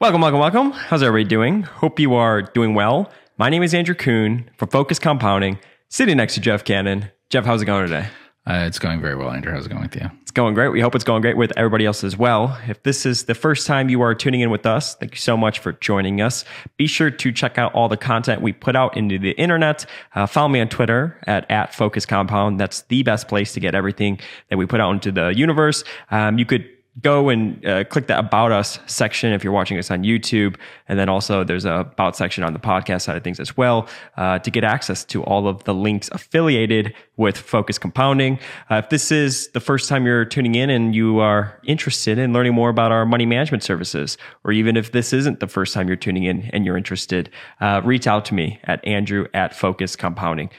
Welcome, welcome, welcome. How's everybody doing? Hope you are doing well. My name is Andrew Kuhn from Focus Compounding, sitting next to Geoff Gannon. Geoff, how's it going today? Uh, it's going very well, Andrew. How's it going with you? It's going great. We hope it's going great with everybody else as well. If this is the first time you are tuning in with us, thank you so much for joining us. Be sure to check out all the content we put out into the internet. Uh, follow me on Twitter at, at Focus Compound. That's the best place to get everything that we put out into the universe. Um, you could go and uh, click the about us section if you're watching us on youtube and then also there's a about section on the podcast side of things as well uh, to get access to all of the links affiliated with focus compounding uh, if this is the first time you're tuning in and you are interested in learning more about our money management services or even if this isn't the first time you're tuning in and you're interested uh, reach out to me at andrew at focus compounding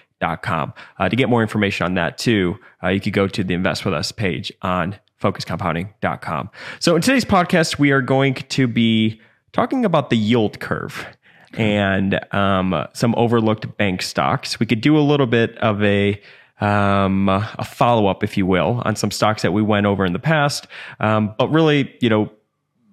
Com. Uh, to get more information on that too, uh, you could go to the Invest With Us page on focuscompounding.com. So in today's podcast, we are going to be talking about the yield curve and um, some overlooked bank stocks. We could do a little bit of a um, a follow up, if you will, on some stocks that we went over in the past. Um, but really, you know,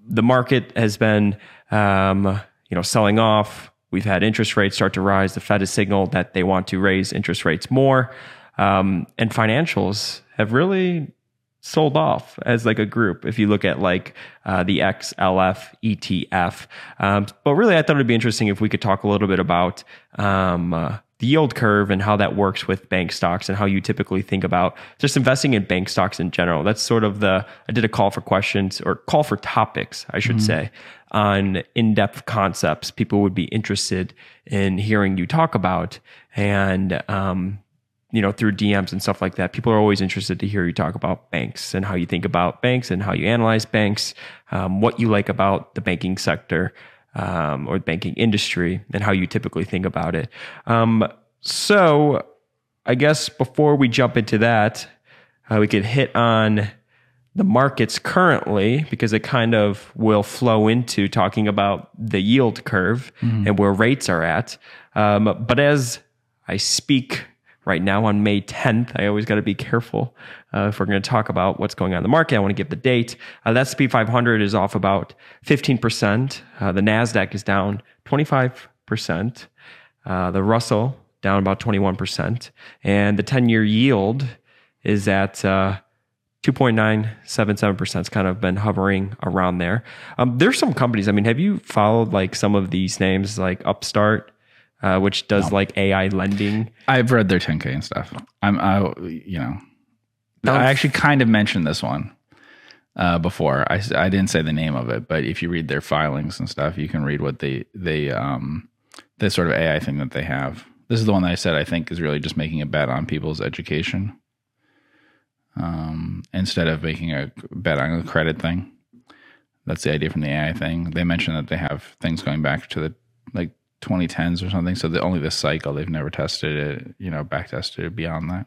the market has been, um, you know, selling off. We've had interest rates start to rise. The Fed has signaled that they want to raise interest rates more. Um, and financials have really sold off as like a group if you look at like uh, the XLF ETF. Um, but really, I thought it'd be interesting if we could talk a little bit about um, uh, the yield curve and how that works with bank stocks and how you typically think about just investing in bank stocks in general. That's sort of the, I did a call for questions or call for topics, I should mm-hmm. say, on in depth concepts people would be interested in hearing you talk about. And, um, you know, through DMs and stuff like that, people are always interested to hear you talk about banks and how you think about banks and how you analyze banks, um, what you like about the banking sector um, or the banking industry, and how you typically think about it. Um, so, I guess before we jump into that, uh, we could hit on the markets currently because it kind of will flow into talking about the yield curve mm-hmm. and where rates are at. Um, but as I speak right now on May 10th. I always got to be careful uh, if we're going to talk about what's going on in the market. I want to give the date. Uh, the S&P 500 is off about 15%. Uh, the NASDAQ is down 25%. Uh, the Russell down about 21%. And the 10-year yield is at uh, 2.977%. It's kind of been hovering around there. Um, there's some companies. I mean, have you followed like some of these names like Upstart? Uh, which does no. like AI lending. I've read their 10K and stuff. I'm, I, you know, I actually kind of mentioned this one uh, before. I, I didn't say the name of it, but if you read their filings and stuff, you can read what they, they, um, this sort of AI thing that they have. This is the one that I said I think is really just making a bet on people's education um, instead of making a bet on a credit thing. That's the idea from the AI thing. They mentioned that they have things going back to the like 2010s or something. So the, only this cycle they've never tested it, you know, back tested it beyond that.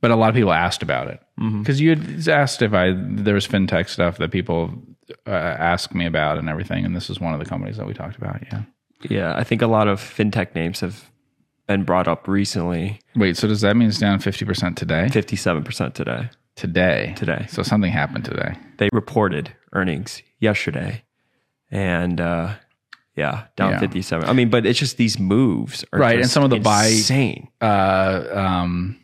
But a lot of people asked about it because mm-hmm. you had asked if I there was fintech stuff that people uh, ask me about and everything, and this is one of the companies that we talked about. Yeah, yeah. I think a lot of fintech names have been brought up recently. Wait, so does that mean it's down fifty percent today? Fifty-seven percent today. Today. Today. So something happened today. They reported earnings yesterday, and. uh yeah, down yeah. 57. I mean, but it's just these moves right, and some of the insane. buy uh um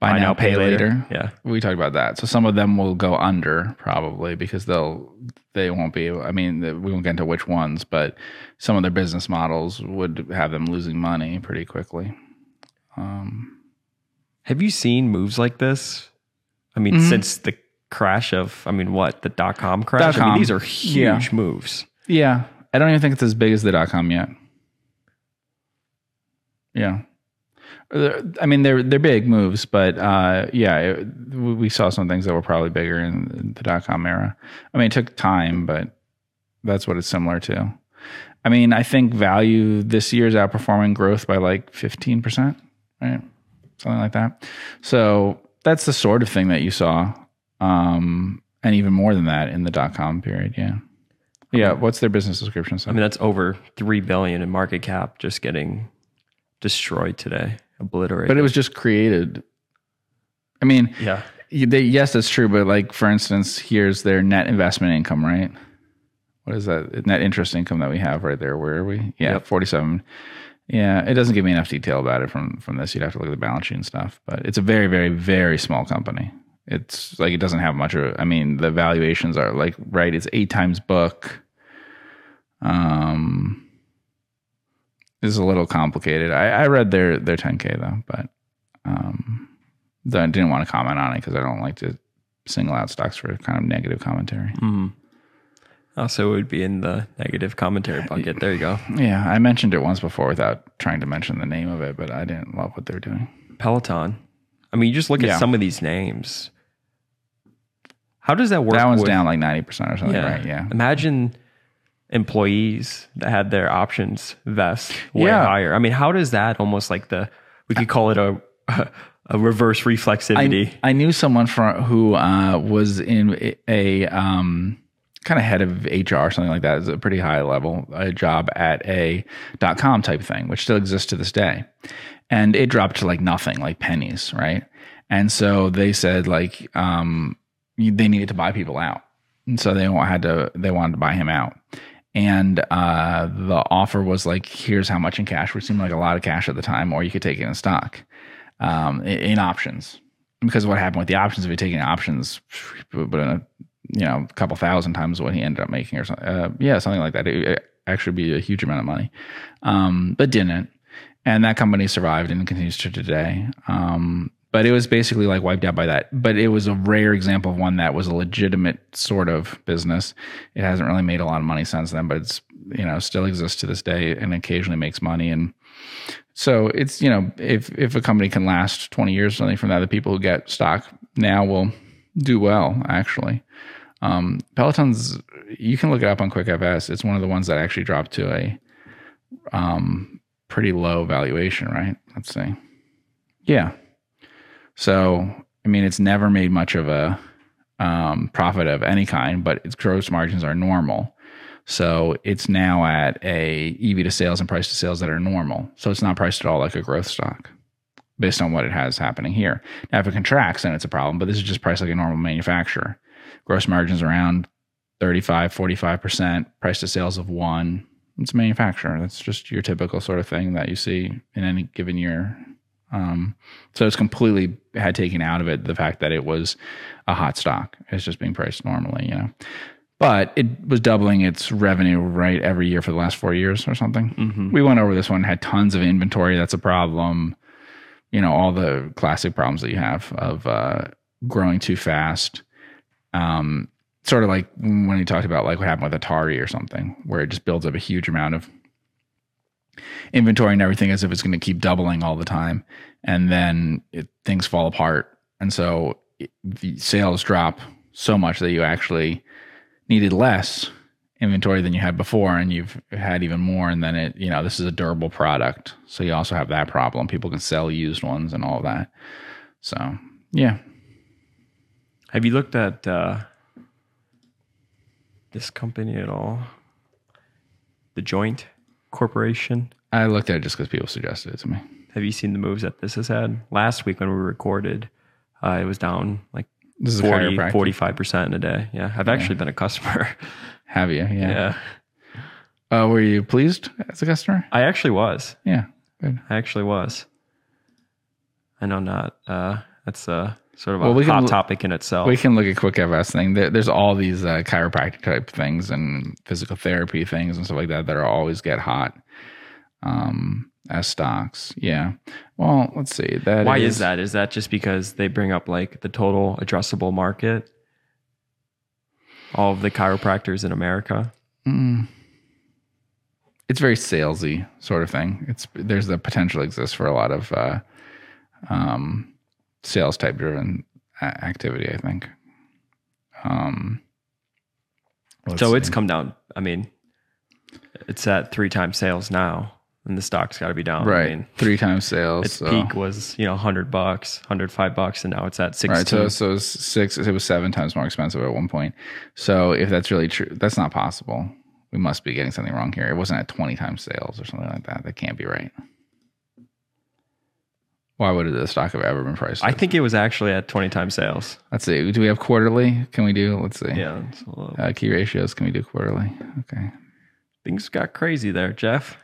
buy, buy now, now, pay, pay later. later. Yeah, we talked about that. So some of them will go under probably because they'll they won't be. I mean, we won't get into which ones, but some of their business models would have them losing money pretty quickly. Um, have you seen moves like this? I mean, mm-hmm. since the crash of, I mean, what the dot com crash? Dot-com. I mean, these are huge yeah. moves. Yeah, I don't even think it's as big as the dot com yet. Yeah. I mean, they're they're big moves, but uh, yeah, it, we saw some things that were probably bigger in the dot com era. I mean, it took time, but that's what it's similar to. I mean, I think value this year is outperforming growth by like fifteen percent, right? Something like that. So that's the sort of thing that you saw, um, and even more than that in the dot com period. Yeah. Yeah, what's their business subscription? I mean, that's over three billion in market cap, just getting destroyed today, obliterated. But it was just created. I mean, yeah, they, yes, that's true. But like, for instance, here's their net investment income, right? what is that net interest income that we have right there? Where are we? Yeah, Yep. 47. Yeah, it doesn't give me enough detail about it from from this. You'd have to look at the balance sheet and stuff. But it's a very, very, very small company. It's like it doesn't have much of. I mean, the valuations are like right. It's eight times book. Um, this is a little complicated. I, I read their their 10k though, but um, I didn't want to comment on it because I don't like to single out stocks for kind of negative commentary. Mm-hmm. Also, it would be in the negative commentary bucket. There you go. Yeah, I mentioned it once before without trying to mention the name of it, but I didn't love what they're doing. Peloton. I mean, you just look at some of these names. How does that work? That one's with- down like 90% or something, Yeah. right? Yeah. Imagine employees that had their options vest way Yeah. higher. I mean, how does that almost like the we could call it a a reverse reflexivity. I, I knew someone from who uh, was in a, a um, kind of head of HR or something like that. It's a pretty high level a job at a dot com type thing, which still exists to this day. And it dropped to like nothing, like pennies, right? And so they said like um, you- they needed to buy people out, and so they had to they wanted to buy him out. And uh, the offer was like, here's how much in cash, which seemed like a lot of cash at the time, or you could take it in stock um, in, options. Because what happened with the options, if you're taking options, but in a you know a couple thousand times what he ended up making, or something, uh, yeah, something like that. It, it actually be a huge amount of money, um, but didn't. And that company survived and continues to today. Um, but it was basically like wiped out by that. But it was a rare example of one that was a legitimate sort of business. It hasn't really made a lot of money since then, but it's you know still exists to this day and occasionally makes money. And so it's you know if if a company can last 20 years or something from that the people who get stock now will do well actually. Um, peloton's you can look it up on quickfs it's one of the ones that actually dropped to a um, pretty low valuation right? Let's see. Yeah so i mean it's never made much of a um, profit of any kind but its gross margins are normal so it's now at a EV to sales and price to sales that are normal. So it's not priced at all like a growth stock based on what it has happening here. Now, if it contracts, then it's a problem, but this is just priced like a normal manufacturer. Gross margins around 35, 45%, price to sales of one. It's a manufacturer. That's just your typical sort of thing that you see in any given year. Um, so it's completely had taken out of it the fact that it was a hot stock. It's just being priced normally, you know but it was doubling its revenue right every year for the last four years or something. We went over this one, had tons of inventory. That's a problem. You know, all the classic problems that you have of uh, growing too fast. Um, sort of like when he talked about like what happened with Atari or something, where it just builds up a huge amount of inventory and everything as if it's going to keep doubling all the time, and then it, things fall apart, and so it, the sales drop so much that you actually needed less inventory than you had before and you've had even more and then it you know this is a durable product so you also have that problem. People can sell used ones and all that. So yeah. Have you looked at uh, this company at all? The Joint Corporation. i looked at it just because people suggested it to me Have you seen the moves that this has had? Last week when we recorded, uh, it was down like this 40, chiropractor 45% in a day. Yeah. I've actually been a customer. have you yeah, yeah. Uh, were you pleased as a customer I actually was. yeah good I actually was. I know not. Uh, that's uh, sort of a we hot l- topic in itself. we can look at quick fs thing there, there's all these uh, chiropractic type things and physical therapy things and stuff like that that are always get hot um as stocks yeah well let's see that Why is that? Is that just because they bring up like the total addressable market? All of the chiropractors in America. Mm. It's very salesy sort of thing. It's there's the potential exists for a lot of uh, um, sales type driven activity. I think. Um, let's so it's come down. I mean, it's at three times sales now, and the stock's got to be down. I right mean, three times sales. its so- peak was you know hundred bucks, hundred five bucks, and now it's at sixteen. Right, so so it's six. It was seven times more expensive at one point. So if that's really true, that's not possible. We must be getting something wrong here. It wasn't at twenty times sales or something like that. That can't be right. Why would the stock have ever been priced? I think it was actually at 20 times sales. let's see. Do we have quarterly? Can we do? Let's see. Yeah. it's a little- Uh, key ratios. Can we do quarterly? Okay. things got crazy there, Geoff.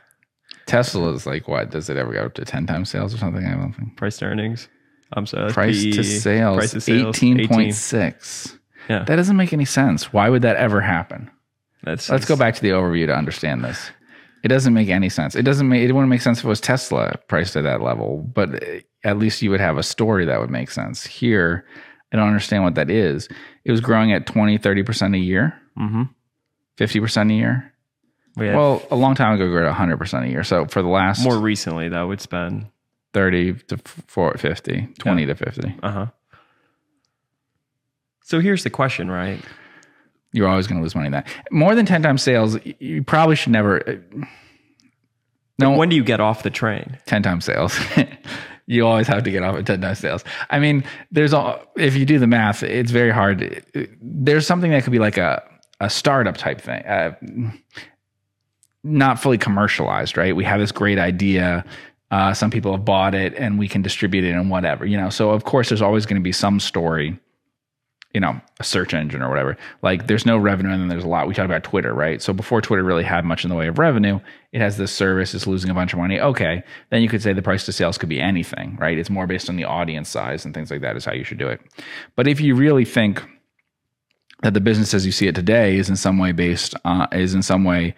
Tesla is like what? Does it ever go up to ten times sales or something? I don't think. Price to earnings. I'm sorry. Price PE, to sales, Price to sales. eighteen point six. Yeah. That doesn't make any sense. Why would that ever happen? That's Let's go back to the overview to understand this. It doesn't make any sense. It doesn't make it wouldn't make sense if it was Tesla priced at that level, but at least you would have a story that would make sense. Here, I don't understand what that is. It was growing at 20, 30% a year, Mm-hmm. 50% a year. We Well, a long time ago, it grew at 100% a year. So for the last more recently though, it's been 30 to 4, 50, 20 to 50, uh huh. So here's the question, right? You're always going to lose money in that. More than 10 times sales, you probably should never. uh, No, When do you get off the train? 10 times sales. you always have to get off at 10 times sales. I mean, there's all, if you do the math, it's very hard. There's something that could be like a, a startup type thing, uh, not fully commercialized, right? We have this great idea. Uh, some people have bought it and we can distribute it and whatever, you know? So, of course, there's always going to be some story you know, a search engine or whatever. Like there's no revenue and then there's a lot. We talked about Twitter, right? So before Twitter really had much in the way of revenue, it has this service, it's losing a bunch of money. Okay. Then you could say the price to sales could be anything, right? It's more based on the audience size and things like that is how you should do it. But if you really think that the business as you see it today is in some way based uh, is in some way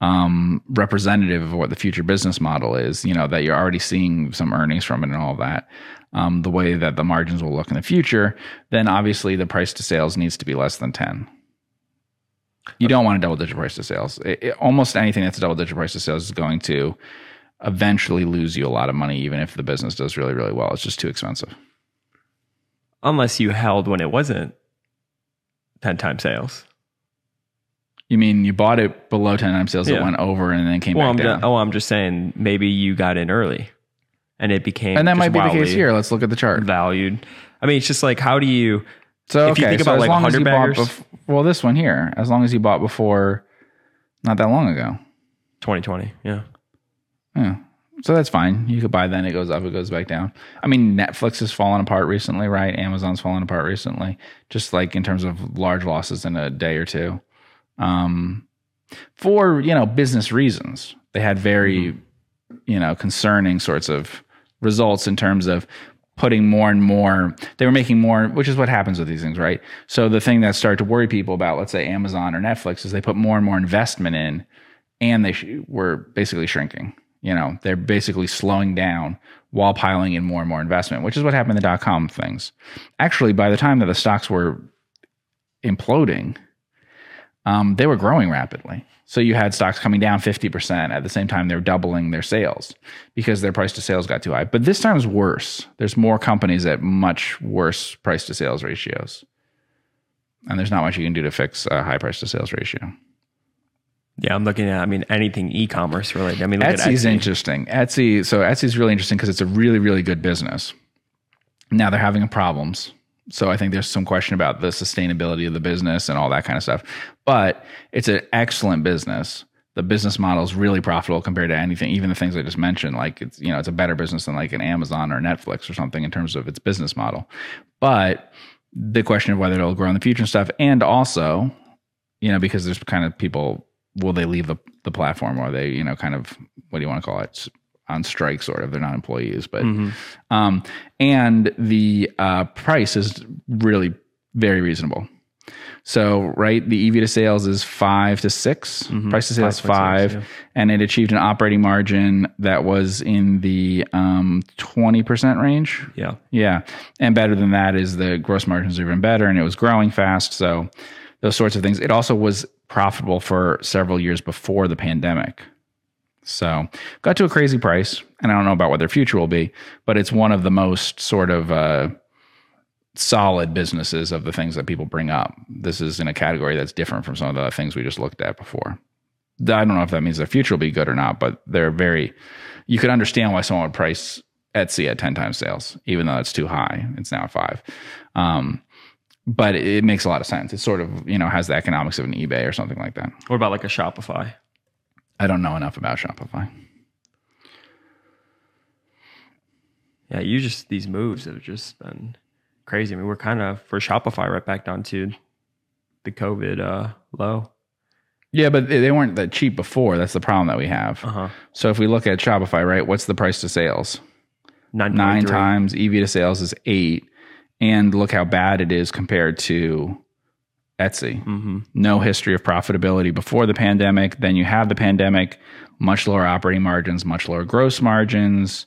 um, representative of what the future business model is, you know, that you're already seeing some earnings from it and all that, um, the way that the margins will look in the future, then obviously the price to sales needs to be less than 10. You don't want a double digit price to sales. It- it- almost anything that's a double digit price to sales is going to eventually lose you a lot of money, even if the business does really, really well. It's just too expensive. Unless you held when it wasn't 10 times sales. You mean you bought it below 10 times sales, it went over and then came Well, I'm back down? just, oh, I'm just saying maybe you got in early and it became and that might be the case here. Let's look at the chart. valued. I mean, it's just like, how do you, So If you okay, think so about as like long as 100 you bought baggers- bef- well, this one here, as long as you bought before, not that long ago. 2020? Yeah. Yeah. So that's fine. You could buy then, it goes up, it goes back down. I mean, Netflix has fallen apart recently, right? Amazon's fallen apart recently, just like in terms of large losses in a day or two. Um, for, you know, business reasons. They had very, you know, concerning sorts of results in terms of putting more and more they were making more which is what happens with these things right? So the thing that started to worry people about let's say amazon or netflix is they put more and more investment in and they sh- were basically shrinking you know? They're basically slowing down while piling in more and more investment which is what happened in the dot-com things. Actually by the time that the stocks were imploding um, they were growing rapidly so you had stocks coming down 50% at the same time they're doubling their sales because their price to sales got too high but this time is worse there's more companies at much worse price to sales ratios and there's not much you can do to fix a high price to sales ratio Yeah. I'm looking at, I mean, anything e commerce related. I mean, look Etsy's at Etsy. interesting. Etsy, so Etsy's really interesting because it's a really, really good business. Now they're having problems. So I think there's some question about the sustainability of the business and all that kind of stuff. But it's an excellent business. The business model is really profitable compared to anything, even the things I just mentioned. Like it's, you know, it's a better business than like an Amazon or Netflix or something in terms of its business model. But the question of whether it'll grow in the future and stuff, and also, you know, because there's kind of people will they leave the, the platform or they you know kind of what do you want to call it on strike sort of they're not employees but um and the uh price is really very reasonable so right the ev to sales is five to 6 price to sales 5.6, five yeah. and it achieved an operating margin that was in the um 20% range Yeah. yeah. And better than that is the gross margins are even better and it was growing fast. So those sorts of things. It also was profitable for several years before the pandemic. So got to a crazy price. And I don't know about what their future will be, but it's one of the most sort of uh, solid businesses of the things that people bring up. This is in a category that's different from some of the things we just looked at before. I don't know if that means their future will be good or not, but they're very, you could understand why someone would price Etsy at 10 times sales, even though it's too high. It's now at five. Um, but it makes a lot of sense. It sort of, you know, has the economics of an eBay or something like that. What about like a Shopify? I don't know enough about Shopify. Yeah, you just these moves have just been crazy. I mean, we're kind of for Shopify right back down to the COVID uh, low. Yeah, but they weren't that cheap before. That's the problem that we have. Uh huh. So if we look at Shopify, right, what's the price to sales? Nine times. EV to sales is eight. And look how bad it is compared to Etsy. Mm-hmm. No history of profitability before the pandemic. Then you have the pandemic, much lower operating margins, much lower gross margins.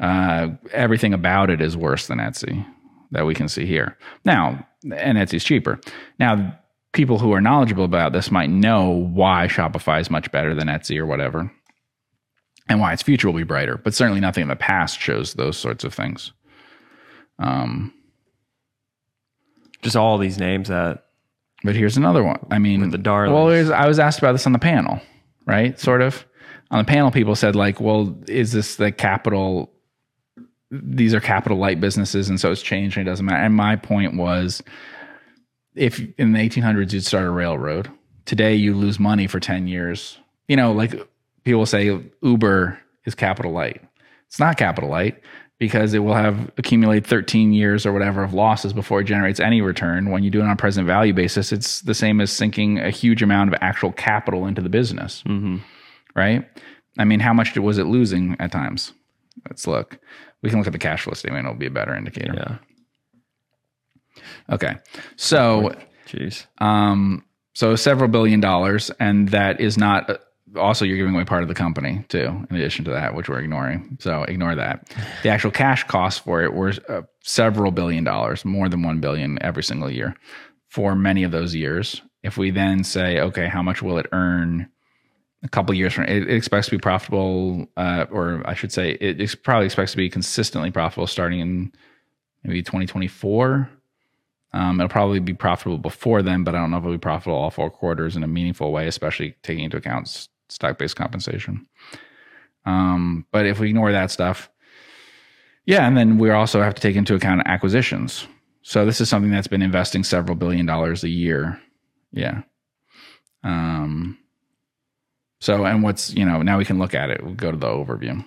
Uh, everything about it is worse than Etsy that we can see here. Now, and Etsy's cheaper. Now, people who are knowledgeable about this might know why Shopify is much better than Etsy or whatever, and why its future will be brighter. But certainly nothing in the past shows those sorts of things. Um, Just all these names that but here's another one. I mean, With the darlings. Well, there's- I was asked about this on the panel, right? Sort of. On the panel, people said like, "Well, is this the capital? These are capital light businesses, and so it's changed and it doesn't matter." And my point was, if in the 1800s you'd start a railroad, today you lose money for 10 years. You know, like people say, Uber is capital light. It's not capital light because it will have accumulated 13 years or whatever of losses before it generates any return. When you do it on a present value basis, it's the same as sinking a huge amount of actual capital into the business, Mhm. right? I mean, how much was it losing at times? Let's look. We can look at the cash flow statement. It'll be a better indicator. yeah. Okay. So, Jeez. um, so several billion dollars, and that is not. Also, you're giving away part of the company too, in addition to that, which we're ignoring. So ignore that. The actual cash costs for it were uh, several billion dollars, more than one billion every single year, for many of those years. If we then say, okay, how much will it earn? A couple years from it, it expects to be profitable, uh, or I should say, it probably expects to be consistently profitable starting in maybe 2024. Um, it'll probably be profitable before then, but I don't know if it'll be profitable all four quarters in a meaningful way, especially taking into account s- stock-based compensation. Um, but if we ignore that stuff, yeah, and then we also have to take into account acquisitions. So this is something that's been investing several billion dollars a year. Yeah. Um. So and what's you know now we can look at it. We'll go to the overview.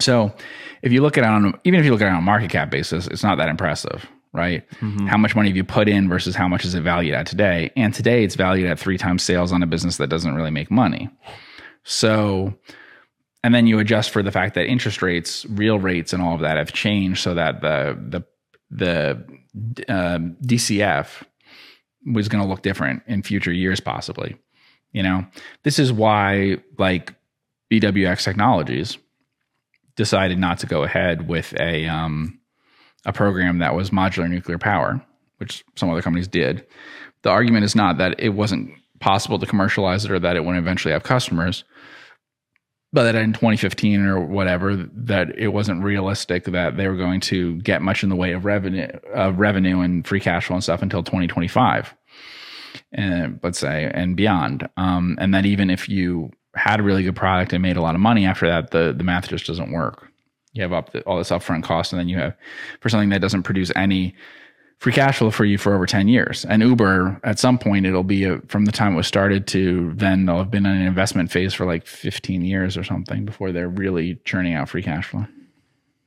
So if you look at it on even if you look at it on a market cap basis, it's not that impressive, right? How much money have you put in versus how much is it valued at today? And today it's valued at three times sales on a business that doesn't really make money. So, and then you adjust for the fact that interest rates, real rates, and all of that have changed, so that the the the um, DCF was going to look different in future years, possibly. You know, this is why like BWX Technologies decided not to go ahead with a um, a program that was modular nuclear power, which some other companies did. The argument is not that it wasn't possible to commercialize it or that it wouldn't eventually have customers, but that in 2015 or whatever, that it wasn't realistic that they were going to get much in the way of revenue, of revenue and free cash flow and stuff until 2025, and let's say and beyond. Um, and that even if you had a really good product and made a lot of money after that, the the math just doesn't work. You have up the, all this upfront cost, and then you have for something that doesn't produce any free cash flow for you for over 10 years. And Uber, at some point, it'll be a, from the time it was started to then they'll have been in an investment phase for like 15 years or something before they're really churning out free cash flow.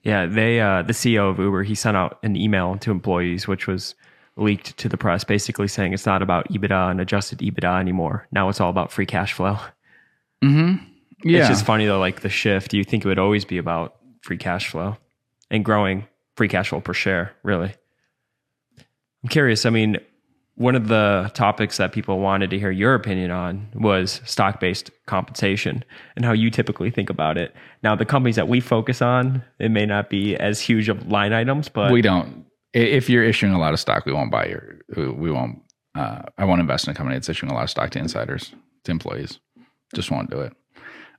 Yeah, they uh, the CEO of Uber he sent out an email to employees, which was leaked to the press, basically saying it's not about EBITDA and adjusted EBITDA anymore. Now it's all about free cash flow. Yeah. It's just funny though, like the shift. You think it would always be about free cash flow and growing free cash flow per share, really. I'm curious. I mean, one of the topics that people wanted to hear your opinion on was stock based compensation and how you typically think about it. Now, the companies that we focus on, it may not be as huge of line items, but we don't. If you're issuing a lot of stock, we won't buy your. We won't. Uh, I won't invest in a company that's issuing a lot of stock to insiders, to employees. Just won't do it.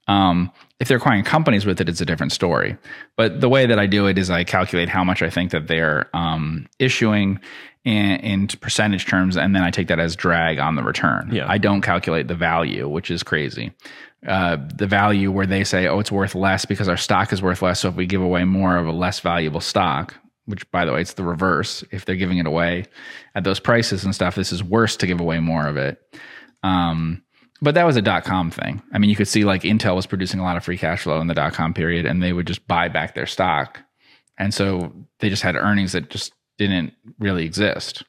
Um, if they're acquiring companies with it, it's a different story. But the way that I do it is I calculate how much I think that they're um, issuing in, in percentage terms, and then I take that as drag on the return. Yeah. I don't calculate the value, which is crazy. Uh, the value where they say, oh, it's worth less because our stock is worth less. So if we give away more of a less valuable stock, which by the way, it's the reverse. If they're giving it away at those prices and stuff, this is worse to give away more of it. Um, but that was a dot com thing. I mean, you could see like Intel was producing a lot of free cash flow in the dot com period, and they would just buy back their stock, and so they just had earnings that just didn't really exist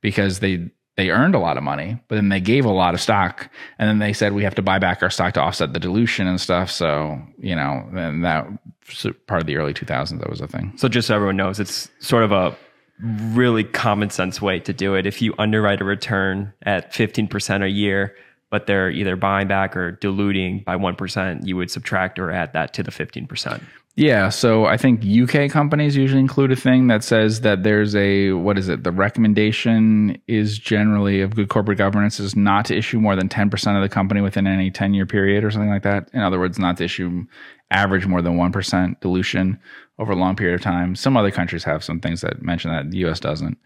because they they earned a lot of money, but then they gave a lot of stock, and then they said we have to buy back our stock to offset the dilution and stuff. So you know, then that part of the early 2000s that was a thing. So just so everyone knows, it's sort of a really common sense way to do it. If you underwrite a return at 15% a year, but they're either buying back or diluting by 1%, you would subtract or add that to the 15%. Yeah, so I think UK companies usually include a thing that says that there's a what is it? The recommendation is generally of good corporate governance is not to issue more than 10% of the company within any 10-year period or something like that. In other words, not to issue average more than 1% dilution over a long period of time. Some other countries have some things that mention that the US doesn't.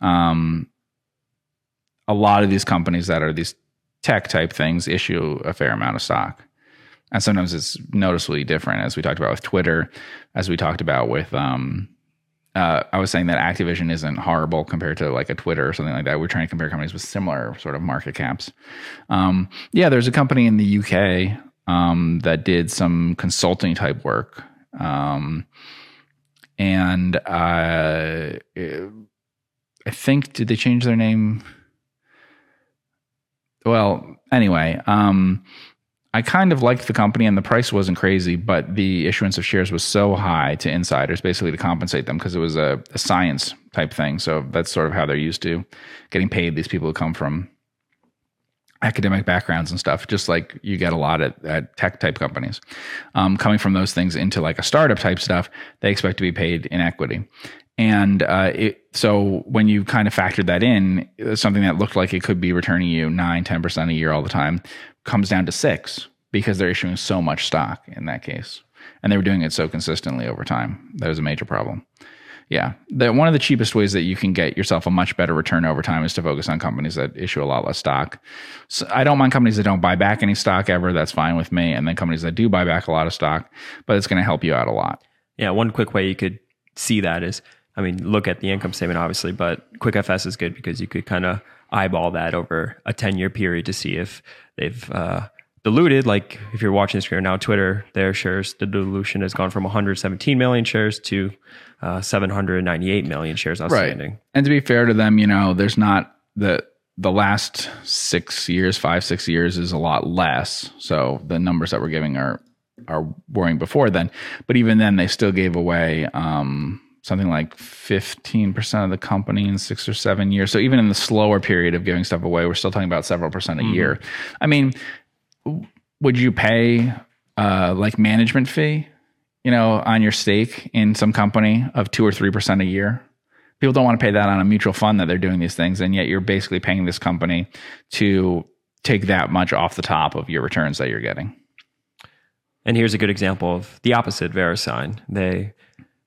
Um, a lot of these companies that are these tech type things issue a fair amount of stock. And sometimes it's noticeably different as we talked about with twitter as we talked about with um, uh, i was saying that activision isn't horrible compared to like a twitter or something like that. We're trying to compare companies with similar sort of market caps. Um, yeah there's a company in the uk um, that did some consulting type work. Um, and uh, i think did they change their name well anyway um, I kind of liked the company and the price wasn't crazy, but the issuance of shares was so high to insiders, basically to compensate them because it was a, a, science type thing. So that's sort of how they're used to getting paid. These people who come from academic backgrounds and stuff, just like you get a lot at, at tech type companies. Um, coming from those things into like a startup type stuff, they expect to be paid in equity. And uh, it, so when you kind of factored that in, something that looked like it could be returning you 9, 10% a year all the time comes down to six because they're issuing so much stock in that case. And they were doing it so consistently over time. That was a major problem. Yeah. The, one of the cheapest ways that you can get yourself a much better return over time is to focus on companies that issue a lot less stock. So I don't mind companies that don't buy back any stock ever. That's fine with me. And then companies that do buy back a lot of stock, but it's going to help you out a lot. Yeah. One quick way you could see that is, I mean, look at the income statement, obviously, but QuickFS is good because you could kind of eyeball that over a 10 year period to see if they've, uh, diluted, like if you're watching this right now, Twitter, their shares, the dilution has gone from 117 million shares to uh, 798 million shares outstanding. Right. And to be fair to them, you know, there's not the the last six years, five six years is a lot less. So the numbers that we're giving are are worrying before then. But even then, they still gave away. Um, something like 15% of the company in six or seven years. So even in the slower period of giving stuff away, we're still talking about several percent a mm-hmm. year. I mean, would you pay uh, like management fee, you know, on your stake in some company of two or three percent a year? People don't want to pay that on a mutual fund that they're doing these things, and yet you're basically paying this company to take that much off the top of your returns that you're getting. And here's a good example of the opposite. VeriSign they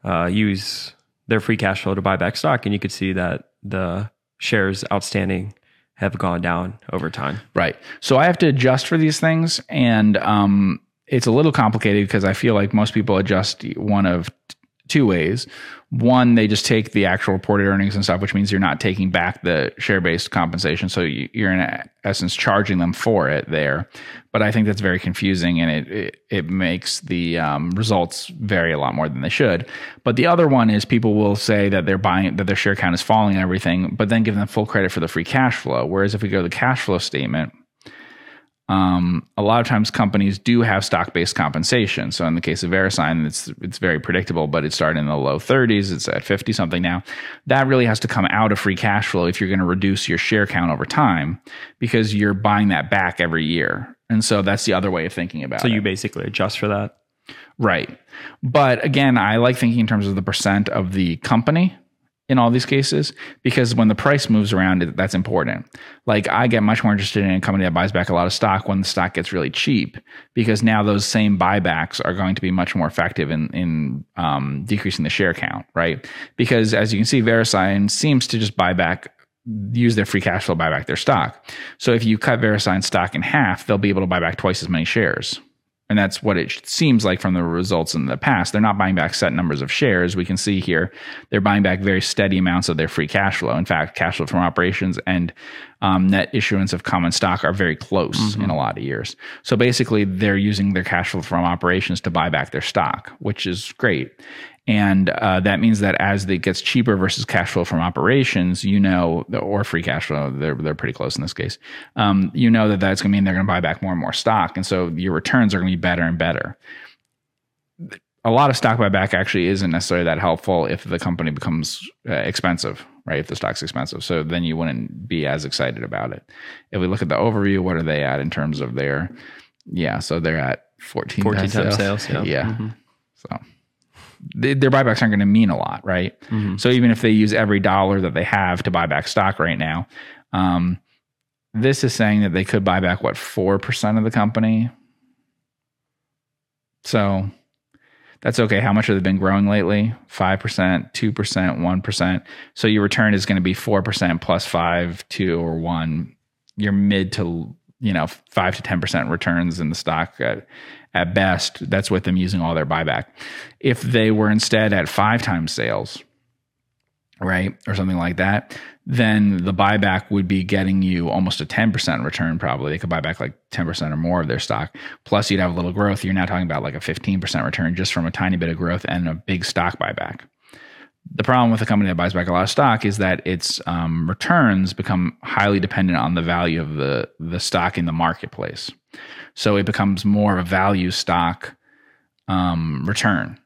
uh, use their free cash flow to buy back stock, and you could see that the shares outstanding have gone down over time. Right. So I have to adjust for these things, and um, it's a little complicated because I feel like most people adjust one of two ways. One, they just take the actual reported earnings and stuff, which means you're not taking back the share based compensation. So you're in essence charging them for it there. But I think that's very confusing and it, it, it makes the um, results vary a lot more than they should. But the other one is people will say that they're buying, that their share count is falling and everything, but then give them full credit for the free cash flow. Whereas if we go to the cash flow statement, um, a lot of times companies do have stock based compensation. So in the case of VeriSign, it's it's very predictable, but it started in the low 30s. It's at 50 something now. That really has to come out of free cash flow if you're going to reduce your share count over time, because you're buying that back every year. And so that's the other way of thinking about so it. So you basically adjust for that. Right. But again, I like thinking in terms of the percent of the company in all these cases because when the price moves around, that's important. Like I get much more interested in a company that buys back a lot of stock when the stock gets really cheap because now those same buybacks are going to be much more effective in in um, decreasing the share count, right? Because as you can see, VeriSign seems to just buy back use their free cash flow to buy back their stock. So if you cut VeriSign stock in half, they'll be able to buy back twice as many shares And that's what it seems like from the results in the past. They're not buying back set numbers of shares. We can see here they're buying back very steady amounts of their free cash flow. In fact, cash flow from operations and um, net issuance of common stock are very close mm-hmm. in a lot of years. So basically, they're using their cash flow from operations to buy back their stock, which is great. And uh, that means that as it gets cheaper versus cash flow from operations, you know, or free cash flow, they're, they're pretty close in this case. Um, you know that that's going to mean they're going to buy back more and more stock. And so your returns are going to be better and better. A lot of stock buyback actually isn't necessarily that helpful if the company becomes uh, expensive, right? If the stock's expensive. So then you wouldn't be as excited about it. If we look at the overview, what are they at in terms of their, yeah, so they're at 14, 14 times, sales. sales yeah. yeah. Mm-hmm. So their buybacks aren't going to mean a lot, right? Mm-hmm. So even if they use every dollar that they have to buy back stock right now, um, this is saying that they could buy back what four percent of the company. So that's okay. How much have they been growing lately? Five percent, two percent, one percent. So your return is going to be four percent plus five, two, or one. Your mid to you know five to ten percent returns in the stock at, at best. That's with them using all their buyback. If they were instead at five times sales, right, or something like that, then the buyback would be getting you almost a 10% return probably. They could buy back like 10% or more of their stock. Plus, you'd have a little growth. You're now talking about like a 15% return just from a tiny bit of growth and a big stock buyback. The problem with a company that buys back a lot of stock is that its um, returns become highly dependent on the value of the, the stock in the marketplace. So it becomes more of a value stock um, return.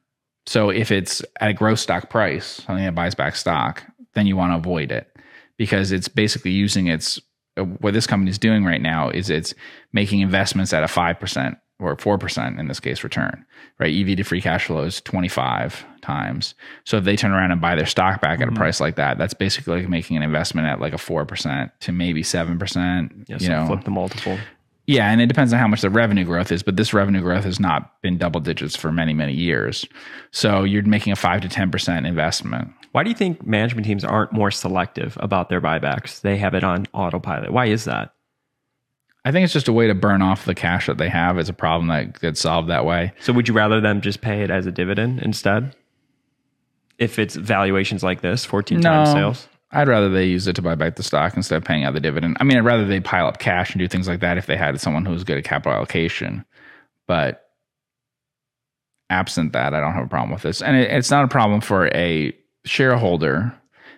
So if it's at a gross stock price, something that buys back stock, then you want to avoid it because it's basically using its what this company is doing right now is it's making investments at a 5% or 4% in this case return, right? EV to free cash flow is 25 times. So if they turn around and buy their stock back at mm-hmm. a price like that, that's basically like making an investment at like a 4% to maybe 7%. Yeah, you know, flip the multiple. Yeah, and it depends on how much the revenue growth is, but this revenue growth has not been double digits for many, many years. So you're making a 5 to 10% investment. Why do you think management teams aren't more selective about their buybacks? They have it on autopilot. Why is that? I think it's just a way to burn off the cash that they have. It's a problem that gets solved that way. So would you rather them just pay it as a dividend instead? If it's valuations like this, 14 no, times sales? I'd rather they use it to buy back the stock instead of paying out the dividend. I mean, I'd rather they pile up cash and do things like that if they had someone who was good at capital allocation. But absent that, I don't have a problem with this. And it, it's not a problem for a shareholder,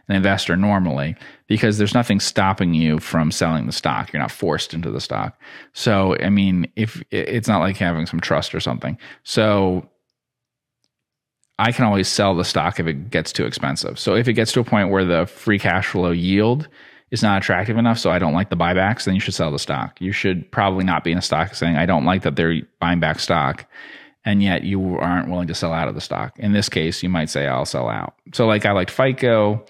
an investor normally, because there's nothing stopping you from selling the stock. You're not forced into the stock. So, I mean, if it's not like having some trust or something. So I can always sell the stock if it gets too expensive. So if it gets to a point where the free cash flow yield is not attractive enough, so I don't like the buybacks, then you should sell the stock. You should probably not be in a stock saying, I don't like that they're buying back stock. And yet you aren't willing to sell out of the stock. In this case, you might say, I'll sell out. So like I liked FICO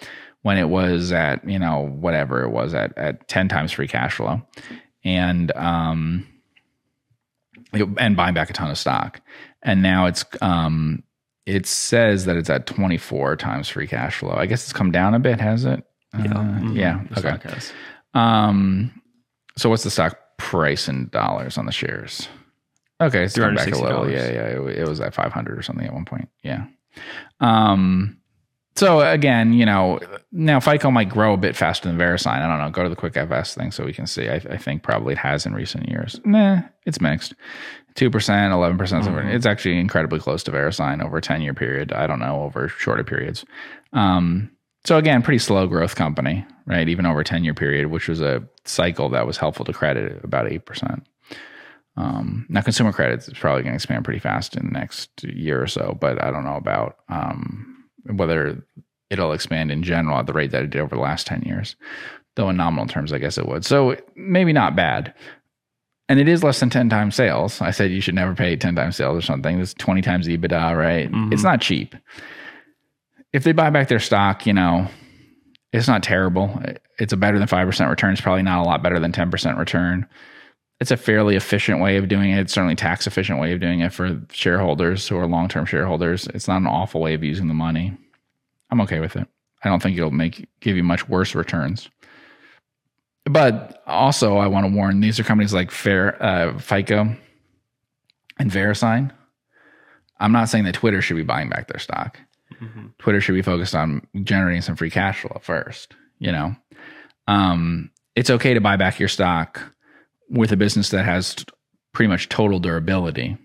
when it was at, you know, whatever it was at, at 10 times free cash flow. And, um, and buying back a ton of stock. And now it's um, it says that it's at 24 times free cash flow. I guess it's come down a bit, has it? Yeah. Uh, mm-hmm. Yeah. okay. Um, so what's the stock price in dollars on the shares? Okay, it's come back a little. Yeah, yeah. It, it was at 500 or something at one point. Yeah. Um, so again, you know, now FICO might grow a bit faster than VeriSign. I don't know. Go to the quick FS thing so we can see. I, I think probably it has in recent years. Nah, it's mixed two percent, eleven percent. Mm-hmm. It's actually incredibly close to VeriSign over a ten year period. I don't know over shorter periods. Um, so again, pretty slow growth company, right? Even over a ten year period, which was a cycle that was helpful to credit about eight percent. Um, now, consumer credit is probably going to expand pretty fast in the next year or so, but I don't know about um, whether it'll expand in general at the rate that it did over the last 10 years. Though in nominal terms, I guess it would. So maybe not bad and it is less than 10 times sales. I said you should never pay 10 times sales or something. It's 20 times EBITDA, right? Mm-hmm. It's not cheap. If they buy back their stock, you know, it's not terrible. It's a better than 5% return. It's probably not a lot better than 10% return. It's a fairly efficient way of doing it. It's certainly tax efficient way of doing it for shareholders who are long-term shareholders. It's not an awful way of using the money. I'm okay with it. I don't think it'll make give you much worse returns. But also, I want to warn these are companies like Fair, uh, FICO and VeriSign, I'm not saying that Twitter should be buying back their stock. Twitter should be focused on generating some free cash flow first. You know, um, it's okay to buy back your stock with a business that has pretty much total durability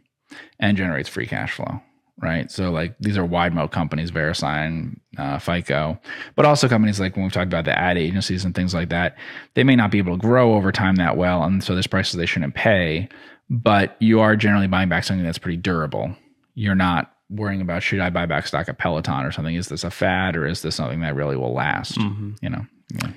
and generates free cash flow. Right. So, like, these are wide moat companies, VeriSign, uh, FICO, but also companies like when we've talked about the ad agencies and things like that, they may not be able to grow over time that well. And so there's prices they shouldn't pay, but you are generally buying back something that's pretty durable. You're not worrying about should I buy back stock at Peloton or something? Is this a fad or is this something that really will last? You know? Yeah.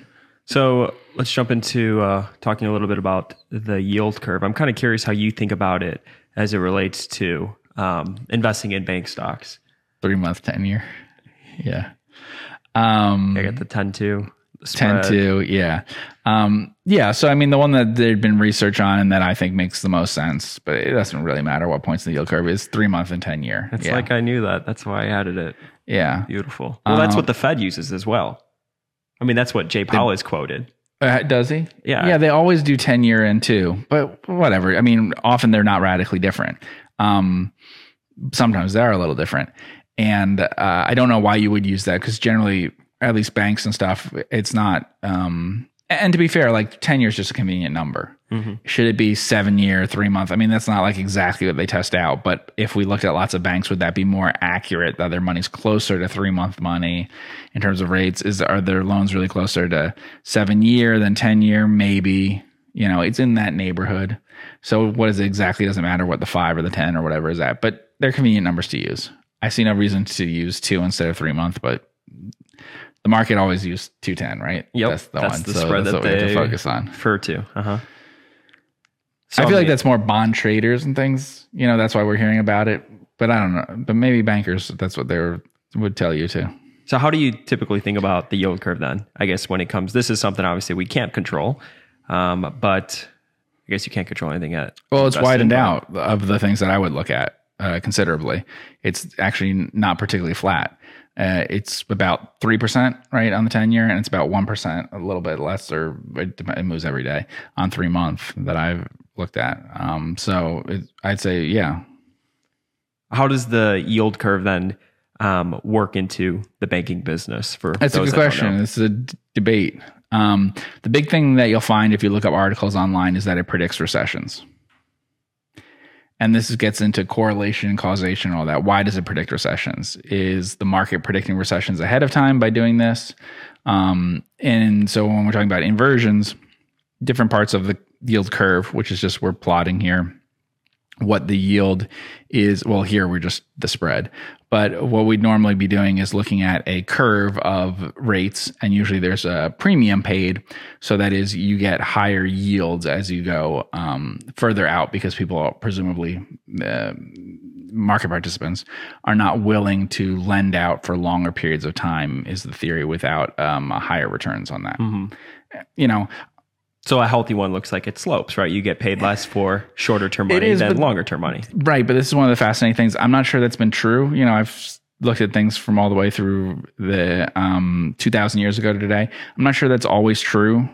So let's jump into uh, talking a little bit about the yield curve. I'm kind of curious how you think about it as it relates to um, investing in bank stocks. Three month, 10 year. Yeah. Um, I got the 10 2. 10 to yeah um yeah so i mean the one that there'd been research on and that i think makes the most sense but it doesn't really matter what points in the yield curve is three month and 10 year It's yeah like I knew that. That's why I added it. yeah Beautiful. Well, that's Um, what the Fed uses as well. I mean, that's what Jay Powell is quoted. Uh, does he? Yeah. yeah they always do 10 year and two but whatever. I mean often they're not radically different. Um sometimes they are a little different. And uh, i don't know why you would use that because generally at least banks and stuff it's not um and to be fair like 10 years is just a convenient number should it be seven year three month i mean that's not like exactly what they test out but if we looked at lots of banks would that be more accurate that their money's closer to three month money in terms of rates? Is are their loans really closer to seven year than 10 year? Maybe. You know it's in that neighborhood. So what is it exactly? Doesn't matter what the five or the 10 or whatever is at but they're convenient numbers to use. I see no reason to use two instead of three month but the market always used 210 right? Yep. that's the that's one. the so spread that's that what we have they to focus on. refer to. Uh huh. I feel like that's more bond traders and things. You know, that's why we're hearing about it. But I don't know. But maybe bankers, that's what they would tell you too. So, how do you typically think about the yield curve then? I guess when it comes, this is something obviously we can't control, um, but I guess you can't control anything yet. Well, it's widened out of the things that I would look at uh, considerably. It's actually not particularly flat. Uh, it's about 3%, right, on the 10 year, and it's about 1%, a little bit less, or it, it moves every day on three month that I've looked at. Um, so it, I'd say, yeah, How does the yield curve then um, work into the banking business? For That's a good that question. This is a d- debate. Um, the big thing that you'll find if you look up articles online is that it predicts recessions. And this gets into correlation and causation and all that. Why does it predict recessions? Is the market predicting recessions ahead of time by doing this? Um, and so when we're talking about inversions, different parts of the yield curve, which is just we're plotting here, what the yield is. Well, here we're just the spread, but what we'd normally be doing is looking at a curve of rates, and usually there's a premium paid. So that is, you get higher yields as you go um, further out because people are presumably. Uh, market participants are not willing to lend out for longer periods of time is the theory without um, higher returns on that you know So a healthy one looks like it slopes, right? You get paid less for shorter term money is, than longer term money. Right, but this is one of the fascinating things. I'm not sure that's been true. You know, I've looked at things from all the way through the um, 2,000 years ago to today. I'm not sure that's always true.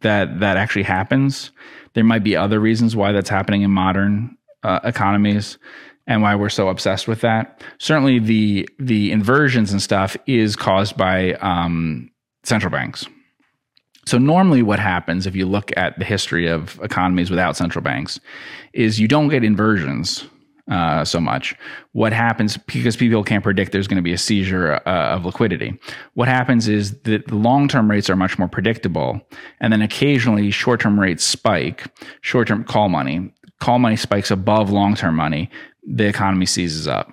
That that actually happens. There might be other reasons why that's happening in modern uh, economies and why we're so obsessed with that. Certainly, the the inversions and stuff is caused by um, central banks. So normally what happens if you look at the history of economies without central banks is you don't get inversions uh, so much. What happens because people can't predict there's going to be a seizure uh, of liquidity. What happens is that the long-term rates are much more predictable, and then occasionally short-term rates spike. Short-term call money, call money spikes above long-term money. The economy seizes up.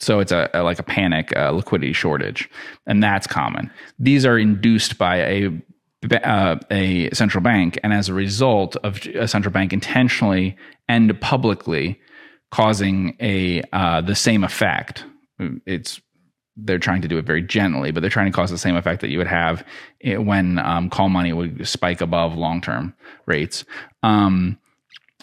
So it's a, a- like a panic uh, liquidity shortage, and that's common. These are induced by a uh, a central bank, and as a result of a central bank intentionally and publicly causing a uh, the same effect. It's they're trying to do it very gently, but they're trying to cause the same effect that you would have when um, call money would spike above long term rates. Um,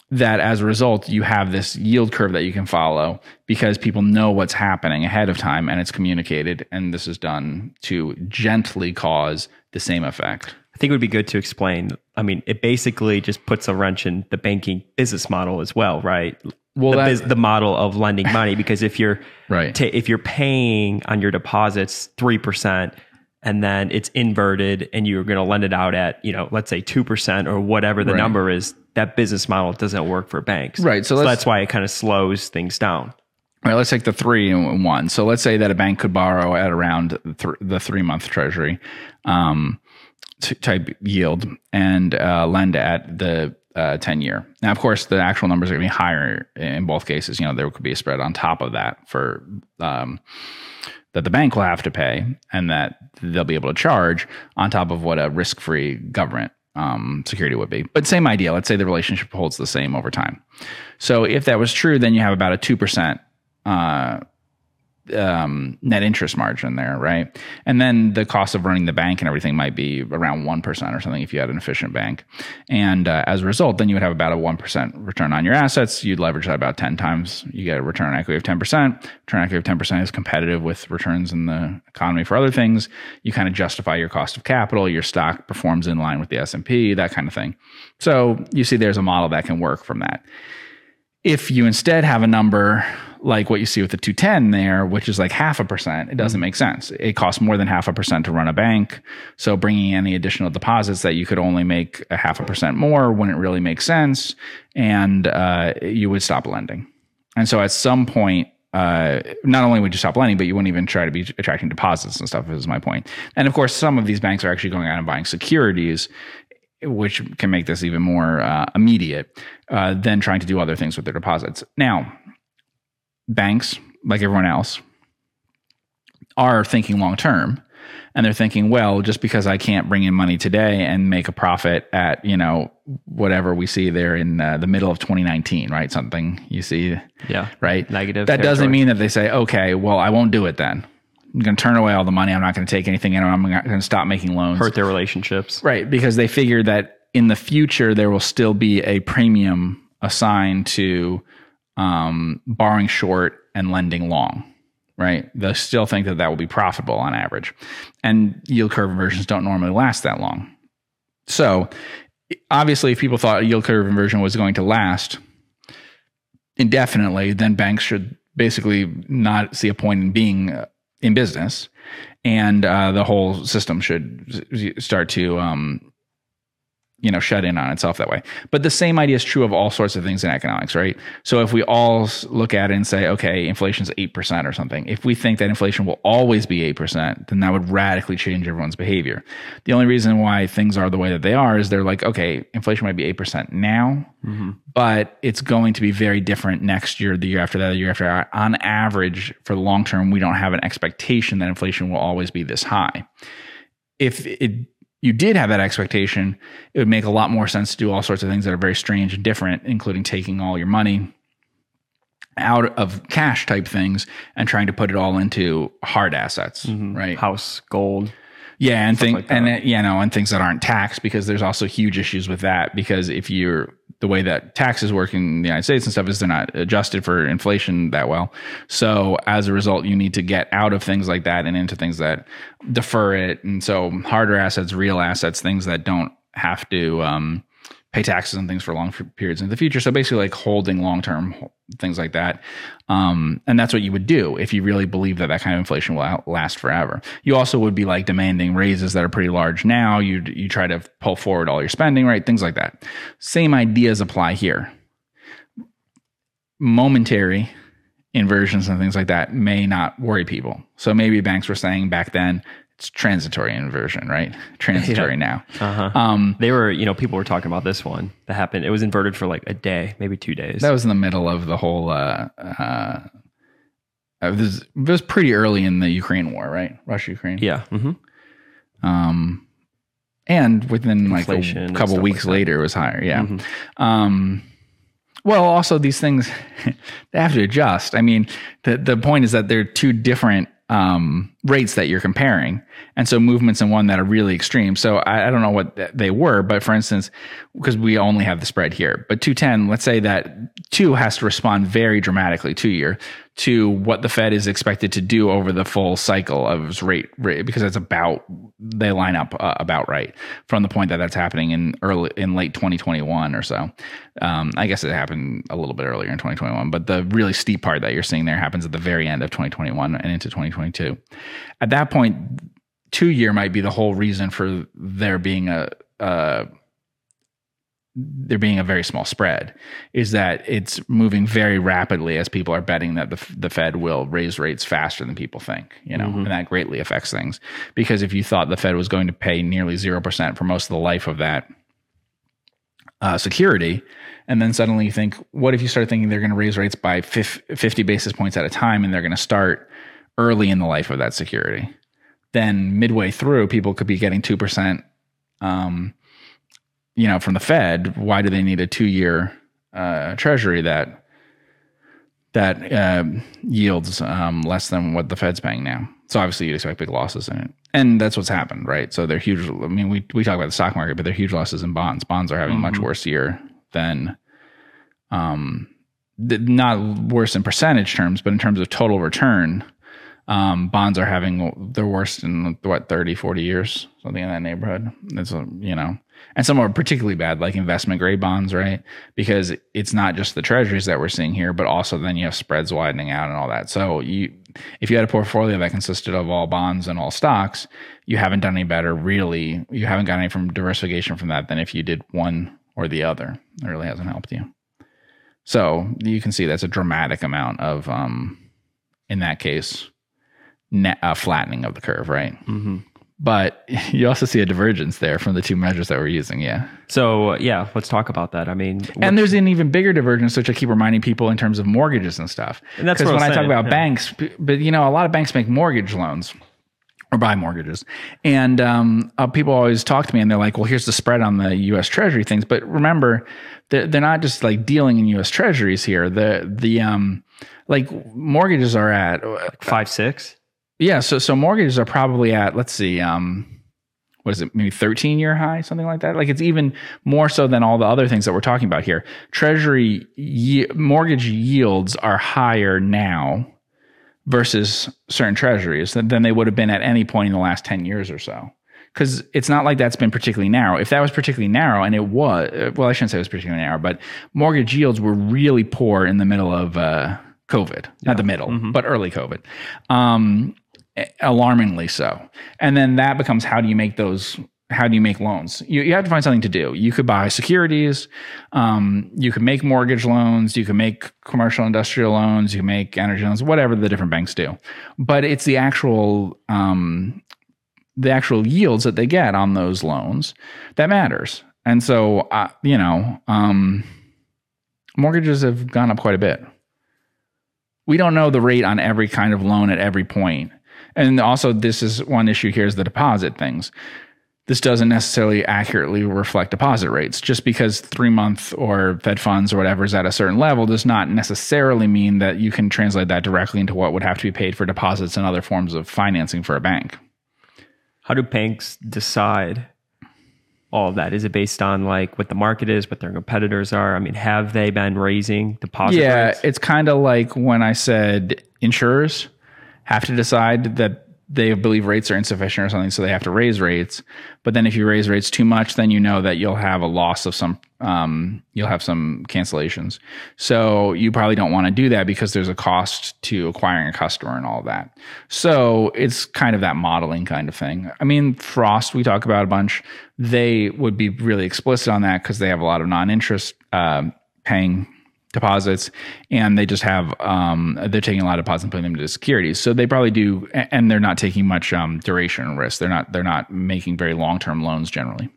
that as a result, you have this yield curve that you can follow because people know what's happening ahead of time and it's communicated. And this is done to gently cause the same effect. I think it would be good to explain. I mean, it basically just puts a wrench in the banking business model as well, right? Well, the, that- bus- the model of lending money because if you're Right. ta- if you're paying on your deposits three percent and then it's inverted and you're going to lend it out at you know let's say two percent or whatever the Right. number is, that business model doesn't work for banks. Right, so So, that's why it kind of slows things down. All right, let's take the three and one. So let's say that a bank could borrow at around th- the three month treasury um, type yield and uh, lend at the uh, 10 year. Now, of course, the actual numbers are going to be higher in both cases. You know, there could be a spread on top of that for um, that the bank will have to pay and that they'll be able to charge on top of what a risk free government um, security would be. But same idea. Let's say the relationship holds the same over time. So if that was true, then you have about a 2% uh, um, net interest margin there, right? And then the cost of running the bank and everything might be around 1% or something if you had an efficient bank. And uh, as a result, then you would have about a 1% return on your assets. You'd leverage that about 10 times. You get a return on equity of 10%. Return on equity of 10% is competitive with returns in the economy for other things. You kind of justify your cost of capital. Your stock performs in line with the S&P, that kind of thing. So you see there's a model that can work from that if you instead have a number like what you see with the 210 there, which is like half a percent, it doesn't make sense. It costs more than half a percent to run a bank. So bringing any additional deposits that you could only make a half a percent more wouldn't really make sense. And uh, you would stop lending. And so at some point, uh, not only would you stop lending, but you wouldn't even try to be attracting deposits and stuff, is my point. And of course, some of these banks are actually going out and buying securities which can make this even more uh, immediate uh, than trying to do other things with their deposits. Now, banks, like everyone else, are thinking long term. And they're thinking, well, just because I can't bring in money today and make a profit at, you know, whatever we see there in uh, the middle of 2019, right? Something you see, Yeah. right? Negative That doesn't mean that they say, okay, well, I won't do it then. I'm going to turn away all the money. I'm not going to take anything in. I'm going to stop making loans. Hurt their relationships. Right, because they figure that in the future there will still be a premium assigned to um, borrowing short and lending long. Right, they still think that that will be profitable on average, and yield curve inversions don't normally last that long. So, obviously, if people thought yield curve inversion was going to last indefinitely, then banks should basically not see a point in being uh, in business, and uh, the whole system should start to, um, you know, shut in on itself that way. But the same idea is true of all sorts of things in economics, right? So if we all look at it and say, okay, inflation's eight percent or something, if we think that inflation will always be eight percent, then that would radically change everyone's behavior. The only reason why things are the way that they are is they're like, okay, inflation might be eight percent now, mm-hmm. but it's going to be very different next year, the year after that, the year after that. On average, for the long term, we don't have an expectation that inflation will always be this high. If it you did have that expectation, it would make a lot more sense to do all sorts of things that are very strange and different, including taking all your money out of cash type things and trying to put it all into hard assets, mm-hmm. right? House, gold. Yeah, and things like and you know, and things that aren't taxed because there's also huge issues with that because if you're the way that taxes work in the United States and stuff is they're not adjusted for inflation that well. So as a result, you need to get out of things like that and into things that defer it. And so harder assets, real assets, things that don't have to um, pay taxes and things for long periods in the future. So basically, like holding long term things like that. Um, and that's what you would do if you really believe that that kind of inflation will last forever. You also would be like demanding raises that are pretty large now. You you try to pull forward all your spending, right? Things like that. Same ideas apply here. Momentary inversions and things like that may not worry people. So maybe banks were saying back then it's transitory inversion, right? Transitory now. Uh-huh. Um, They were, you know, people were talking about this one that happened. It was inverted for like a day, maybe two days. That was in the middle of the whole. Uh, uh, uh, this, it was pretty early in the Ukraine war, right? Russia Ukraine. yeah. hmm Um, and within like a couple weeks like later, it was higher. Yeah. Mhm. Um, well, also these things they have to adjust. I mean, the the point is that they're two different um, rates that you're comparing, and so movements in one that are really extreme. So I, I don't know what th- they were, but for instance, because we only have the spread here, but two ten, let's say that two has to respond very dramatically two year to what the Fed is expected to do over the full cycle of rate, rate because it's about they line up uh, about right from the point that that's happening in early in late 2021 or so. Um, I guess it happened a little bit earlier in 2021, but the really steep part that you're seeing there happens at the very end of 2021 and into 2022. At that point, two year might be the whole reason for there being a, a there being a very small spread is that it's moving very rapidly as people are betting that the, the Fed will raise rates faster than people think, you know, mm-hmm. and that greatly affects things. Because if you thought the Fed was going to pay nearly 0% for most of the life of that uh, security, and then suddenly you think, what if you start thinking they're going to raise rates by 50 basis points at a time and they're going to start early in the life of that security? Then midway through, people could be getting 2%. Um, you know, from the Fed, why do they need a two-year uh, Treasury that that uh, yields um, less than what the Fed's paying now? So obviously, you'd expect big losses in it, and that's what's happened, right? So they're huge. I mean, we we talk about the stock market, but they're huge losses in bonds. Bonds are having mm-hmm. much worse year than, um, not worse in percentage terms, but in terms of total return. Um, bonds are having their worst in what 30, 40 years, something in that neighborhood. It's a you know, and some are particularly bad, like investment grade bonds, right? Because it's not just the treasuries that we're seeing here, but also then you have spreads widening out and all that. So you, if you had a portfolio that consisted of all bonds and all stocks, you haven't done any better, really. You haven't got any from diversification from that than if you did one or the other. It really hasn't helped you. So you can see that's a dramatic amount of, um, in that case, net, uh, flattening of the curve, right? Mm-hmm but you also see a divergence there from the two measures that we're using. Yeah. So yeah, let's talk about that. I mean, and there's an even bigger divergence, which I keep reminding people in terms of mortgages and stuff. And that's because when I, I talk about yeah. banks, but you know, a lot of banks make mortgage loans or buy mortgages, and um, uh, people always talk to me and they're like, "Well, here's the spread on the U.S. Treasury things." But remember, they're, they're not just like dealing in U.S. Treasuries here. The the um like mortgages are at like five six yeah, so so mortgages are probably at let's see, um, what is it, maybe 13 year high, something like that. Like it's even more so than all the other things that we're talking about here. Treasury ye- mortgage yields are higher now versus certain treasuries than, than they would have been at any point in the last 10 years or so. Because it's not like that's been particularly narrow. If that was particularly narrow, and it was, well, I shouldn't say it was particularly narrow, but mortgage yields were really poor in the middle of uh, COVID, yeah. not the middle, mm-hmm. but early COVID. Um, alarmingly so. And then that becomes how do you make those how do you make loans? You, you have to find something to do. You could buy securities, um, you could make mortgage loans, you can make commercial industrial loans, you can make energy loans, whatever the different banks do. But it's the actual um, the actual yields that they get on those loans that matters. And so, uh, you know, um, mortgages have gone up quite a bit. We don't know the rate on every kind of loan at every point. And also, this is one issue here is the deposit things. This doesn't necessarily accurately reflect deposit rates. Just because three month or Fed funds or whatever is at a certain level does not necessarily mean that you can translate that directly into what would have to be paid for deposits and other forms of financing for a bank. How do banks decide all of that? Is it based on like what the market is, what their competitors are? I mean, have they been raising deposit yeah, rates? it's kind of like when I said insurers have to decide that they believe rates are insufficient or something, so they have to raise rates. But then if you raise rates too much, then you know that you'll have a loss of some, um, you'll have some cancellations. So you probably don't want to do that because there's a cost to acquiring a customer and all that. So it's kind of that modeling kind of thing. I mean, Frost, we talk about a bunch. They would be really explicit on that because they have a lot of non-interest uh, paying deposits and they just have um, they're taking a lot of deposits and putting them into securities. So they probably do and they're not taking much um, duration risk. They're not they're not making very long-term loans generally.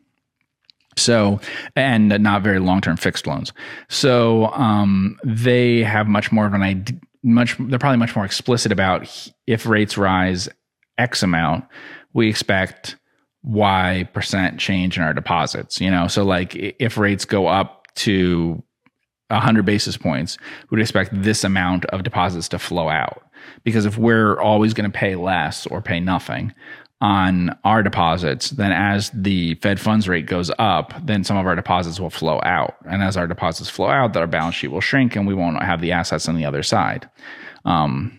So and not very long-term fixed loans. So um, they have much more of an idea much they're probably much more explicit about if rates rise x amount we expect y percent change in our deposits you know? So like if rates go up to 100 basis points, we would expect this amount of deposits to flow out. Because if we're always going to pay less or pay nothing, on our deposits, then as the Fed funds rate goes up, then some of our deposits will flow out. And as our deposits flow out, our balance sheet will shrink and we won't have the assets on the other side. Um,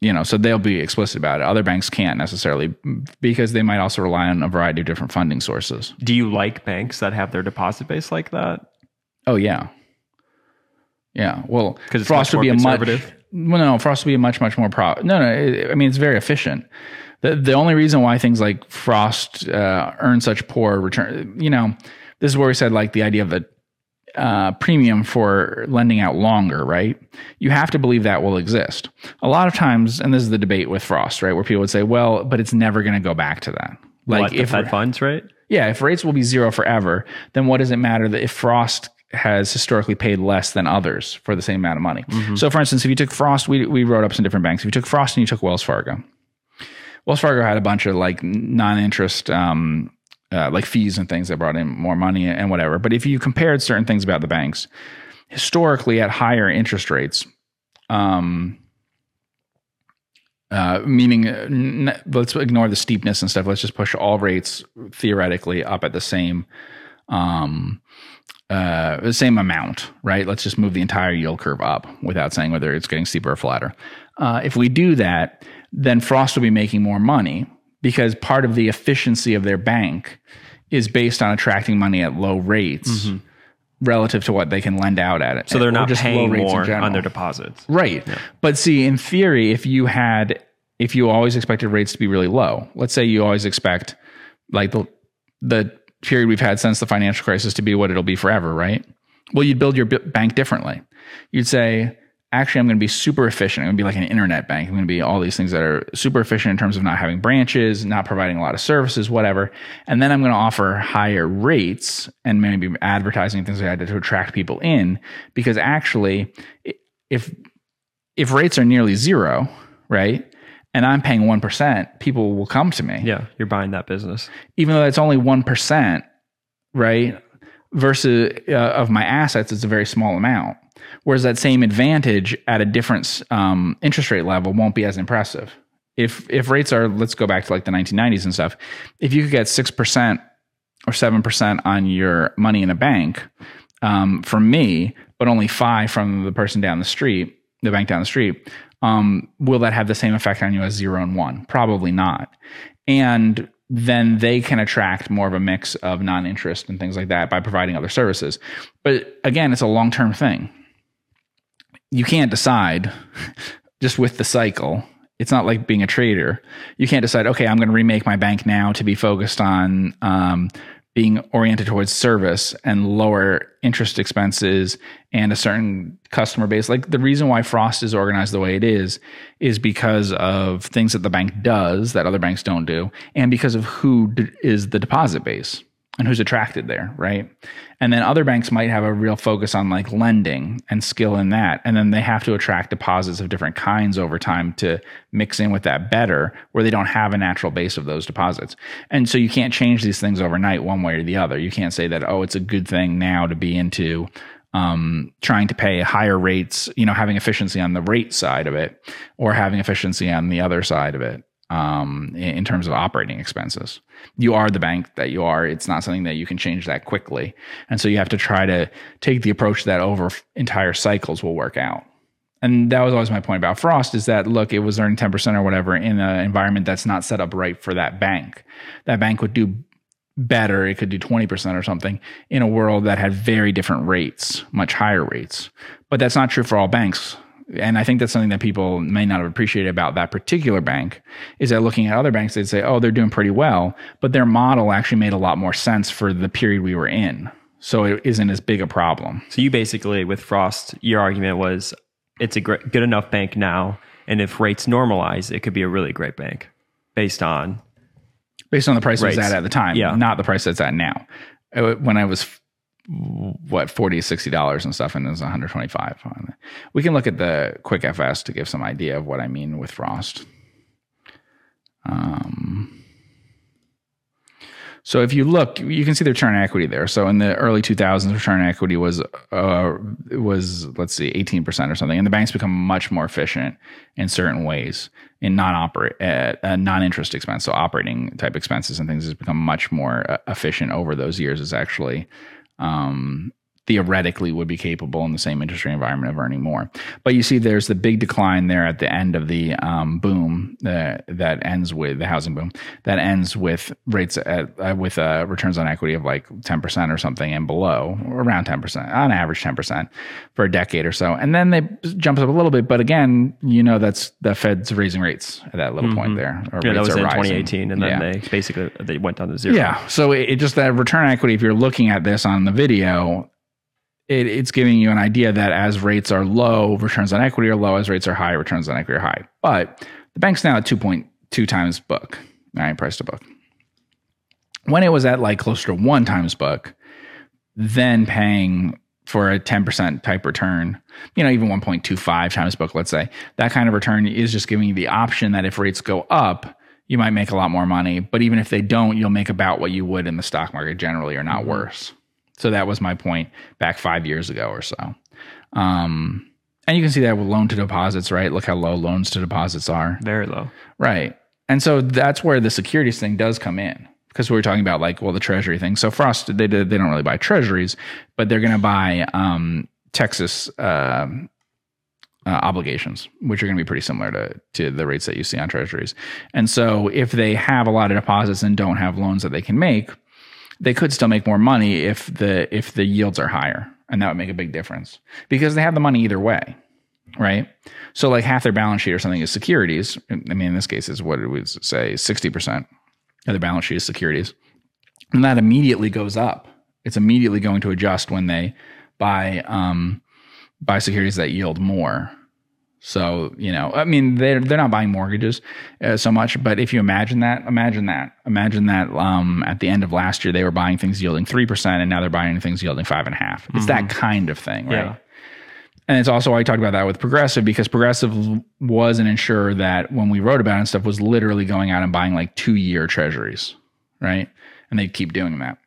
you know, so they'll be explicit about it. Other banks can't necessarily because they might also rely on a variety of different funding sources. Do you like banks that have their deposit base like that? Oh yeah, yeah. Well, 'Cause it's Frost would be a much well, no. Frost would be a much much more pro. No, no. it- I mean, it's very efficient. The the only reason why things like Frost uh, earn such poor return, you know, this is where we said like the idea of the uh, premium for lending out longer, right? You have to believe that will exist. A lot of times, and this is the debate with Frost, right, where people would say, "Well, but it's never going to go back to that." Like what, the if Fed funds rate? yeah, if rates will be zero forever, then what does it matter that if Frost has historically paid less than others for the same amount of money? So, for instance, if you took Frost, we, we wrote up some different banks. If you took Frost and you took Wells Fargo, Wells Fargo had a bunch of like non interest, um, uh, like fees and things that brought in more money and whatever. But if you compared certain things about the banks, historically at higher interest rates, um, uh, meaning uh, n- let's ignore the steepness and stuff. Let's just push all rates theoretically up at the same um, uh, the same amount, right? Let's just move the entire yield curve up without saying whether it's getting steeper or flatter. Uh, if we do that, then Frost will be making more money because part of the efficiency of their bank is based on attracting money at low rates relative to what they can lend out at it. Mm-hmm. So they're not just paying more on their deposits. Right. But see, in theory, if you had, if you always expected rates to be really low, let's say you always expect like the, the period we've had since the financial crisis to be what it'll be forever, right? Well, you'd build your bank differently. You'd say, actually, I'm going to be super efficient. I'm going to be like an internet bank. I'm going to be all these things that are super efficient in terms of not having branches, not providing a lot of services, whatever. And then I'm going to offer higher rates and maybe advertising things like that to attract people in because actually, if if rates are nearly zero, right? And I'm paying 1%, people will come to me. Yeah, you're buying that business. Even though that's only 1%, right? Versus uh, of my assets, it's a very small amount. Whereas that same advantage at a different um, interest rate level won't be as impressive. If if rates are, let's go back to like the 1990s and stuff. If you could get six percent or seven percent on your money in a bank um, from me, but only five from the person down the street, the bank down the street, um, will that have the same effect on you as zero and one? Probably not. And then they can attract more of a mix of non-interest and things like that by providing other services. But again, it's a long-term thing. You can't decide just with the cycle. It's not like being a trader. You can't decide, okay, I'm going to remake my bank now to be focused on um, being oriented towards service and lower interest expenses and a certain customer base. Like the reason why Frost is organized the way it is, is because of things that the bank does that other banks don't do, and because of who d- is the deposit base and who's attracted there, right? And then other banks might have a real focus on like lending and skill in that. And then they have to attract deposits of different kinds over time to mix in with that better, where they don't have a natural base of those deposits. And so you can't change these things overnight one way or the other. You can't say that, oh, it's a good thing now to be into um, trying to pay higher rates, you know, having efficiency on the rate side of it or having efficiency on the other side of it um, in, in terms of operating expenses. You are the bank that you are. It's not something that you can change that quickly. And so you have to try to take the approach that over entire cycles will work out. And that was always my point about Frost is that look, it was earning 10% or whatever in an environment that's not set up right for that bank. That bank would do better. It could do 20% or something in a world that had very different rates, much higher rates. But that's not true for all banks. And I think that's something that people may not have appreciated about that particular bank is that looking at other banks, they'd say, oh, they're doing pretty well. But their model actually made a lot more sense for the period we were in. So it isn't as big a problem. So you basically, with Frost, your argument was it's a great, good enough bank now, and if rates normalize, it could be a really great bank based on based on the price it was at at the time, Yeah. not the price that's at now. Uh, When I was what 40 60 dollars and stuff and it was 125 we can look at the QuickFS to give some idea of what i mean with frost um So if you look, you can see the return equity there. So in the early 2000s, return equity was uh, was let's see, 18 percent or something, and the banks become much more efficient in certain ways in non-operate uh, uh, non-interest expense, so operating type expenses and things has become much more uh, efficient over those years. Is actually um, theoretically would be capable in the same rate environment of earning more. But you see, there's the big decline there at the end of the um, boom uh, that ends with the housing boom that ends with rates at, uh, with uh, returns on equity of like 10% or something and below, around 10%, on average 10% for a decade or so. And then they jumps up a little bit. But again, you know, that's the Fed's raising rates at that little mm-hmm. point there. yeah, that was in rising. 2018. And then yeah. they basically they went down to zero. Yeah. So it, it just that return equity, if you're looking at this on the video, it, it's giving you an idea that as rates are low, returns on equity are low. As rates are high, returns on equity are high. But the bank's now at 2.2 times book, right? Price to book. When it was at like closer to one times book, then paying for a 10% type return, you know, even 1.25 times book, let's say, that kind of return is just giving you the option that if rates go up, you might make a lot more money. But even if they don't, you'll make about what you would in the stock market generally or not mm-hmm. worse. So that was my point back five years ago or so. Um, and you can see that with loan to deposits, right? Look how low loans to deposits are. Very low. Right. And so that's where the securities thing does come in because we were talking about like, well, the treasury thing. So Frost, they, they don't really buy treasuries, but they're going to buy um, Texas uh, uh, obligations, which are going to be pretty similar to, to the rates that you see on treasuries. And so if they have a lot of deposits and don't have loans that they can make, they could still make more money if the if the yields are higher and that would make a big difference. Because they have the money either way right? So like half their balance sheet or something is securities. I mean in this case is what it would say 60% of the balance sheet is securities. And that immediately goes up. It's immediately going to adjust when they buy um, buy securities that yield more so, you know, I mean, they're, they're not buying mortgages uh, so much, but if you imagine that, imagine that, imagine that um, at the end of last year, they were buying things yielding 3% and now they're buying things yielding five and a half. It's mm-hmm. that kind of thing, right? Yeah. And it's also why I talked about that with Progressive because Progressive was an insurer that when we wrote about it and stuff was literally going out and buying like two year treasuries, right? And they keep doing that.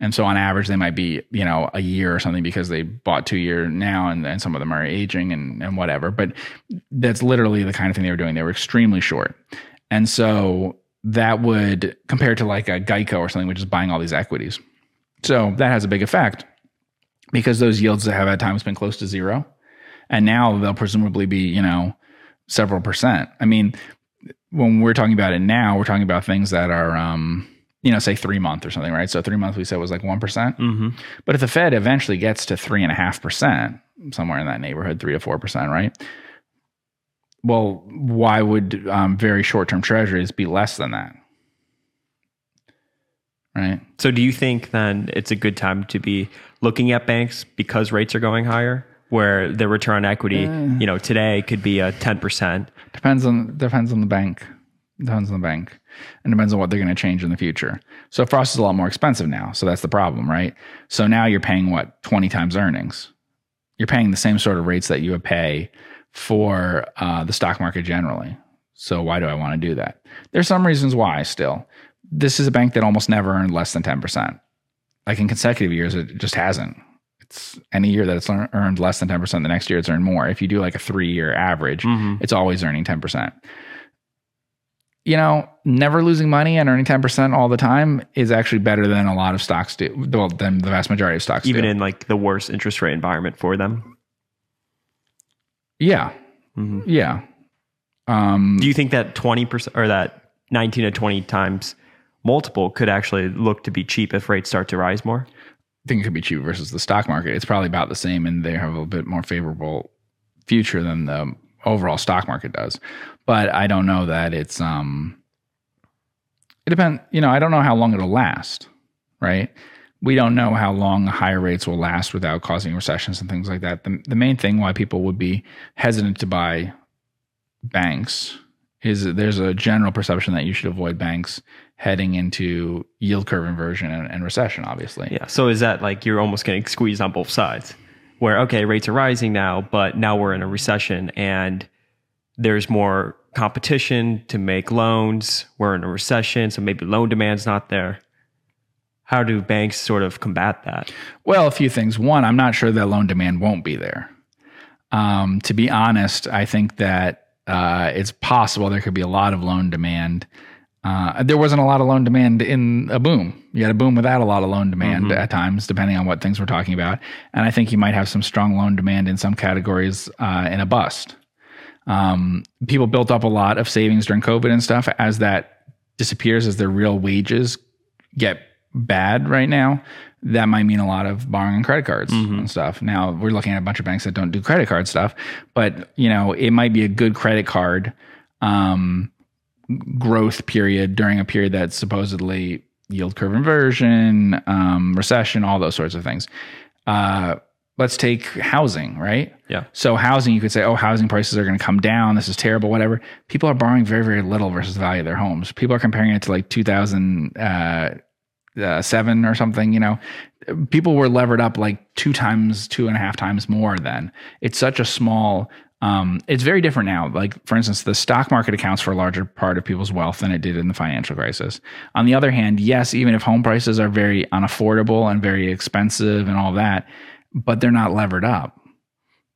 And so on average, they might be, you know, a year or something because they bought two year now and, and some of them are aging and, and whatever. But that's literally the kind of thing they were doing. They were extremely short. And so that would compare to like a Geico or something, which is buying all these equities. So that has a big effect because those yields that have at times been close to zero. And now they'll presumably be, you know, several percent. I mean, when we're talking about it now, we're talking about things that are, um, you know, say three month or something, right? So three month we said was like one mm-hmm. But if the Fed eventually gets to three and a half percent, somewhere in that neighborhood, three to four percent, right? Well, why would um, very short term treasuries be less than that? Right. So, do you think then it's a good time to be looking at banks because rates are going higher? Where the return on equity, uh, you know, today could be a ten percent. Depends on depends on the bank. Depends on the bank and depends on what they're going to change in the future. So Frost is a lot more expensive now. So that's the problem, right? So now you're paying what, 20 times earnings. You're paying the same sort of rates that you would pay for uh, the stock market generally. So why do I want to do that? There's some reasons why still. This is a bank that almost never earned less than 10%. Like in consecutive years, it just hasn't. It's any year that it's earned less than 10%, the next year it's earned more. If you do like a three year average, mm-hmm. it's always earning 10% you know, never losing money and earning 10% all the time is actually better than a lot of stocks do. Well, than the vast majority of stocks do. Even do. in like the worst interest rate environment for them. Yeah. Mm-hmm. Yeah. Um, do you think that 20% or that 19 to 20 times multiple could actually look to be cheap if rates start to rise more? I think it could be cheap versus the stock market. It's probably about the same and they have a bit more favorable future than the overall stock market does. But I don't know that it's um it depends, you know, I don't know how long it'll last, right? We don't know how long higher rates will last without causing recessions and things like that. The, the main thing why people would be hesitant to buy banks is that there's a general perception that you should avoid banks heading into yield curve inversion and, and recession, obviously. Yeah. So is that like you're almost getting squeezed on both sides? where okay rates are rising now but now we're in a recession and there's more competition to make loans we're in a recession so maybe loan demand's not there How do banks sort of combat that? Well, a few things. One, I'm not sure that loan demand won't be there. Um, to be honest, I think that uh, it's possible there could be a lot of loan demand. Uh, there wasn't a lot of loan demand in a boom. You had a boom without a lot of loan demand at times, depending on what things we're talking about. And I think you might have some strong loan demand in some categories uh, in a bust. Um, people built up a lot of savings during COVID and stuff. As that disappears, as their real wages get bad right now, that might mean a lot of borrowing on credit cards and stuff. Now we're looking at a bunch of banks that don't do credit card stuff, but you know it might be a good credit card um, growth period during a period that's supposedly yield curve inversion, um, recession, all those sorts of things. Uh, let's take housing, right? Yeah. So housing, you could say, oh, housing prices are going to come down. This is terrible, whatever. People are borrowing very, very little versus the value of their homes. People are comparing it to like 2007 or something, you know. People were levered up like two times, two and a half times more then. It's such a small, um, it's very different now. Like, for instance, the stock market accounts for a larger part of people's wealth than it did in the financial crisis. On the other hand, yes, even if home prices are very unaffordable and very expensive and all that, but they're not levered up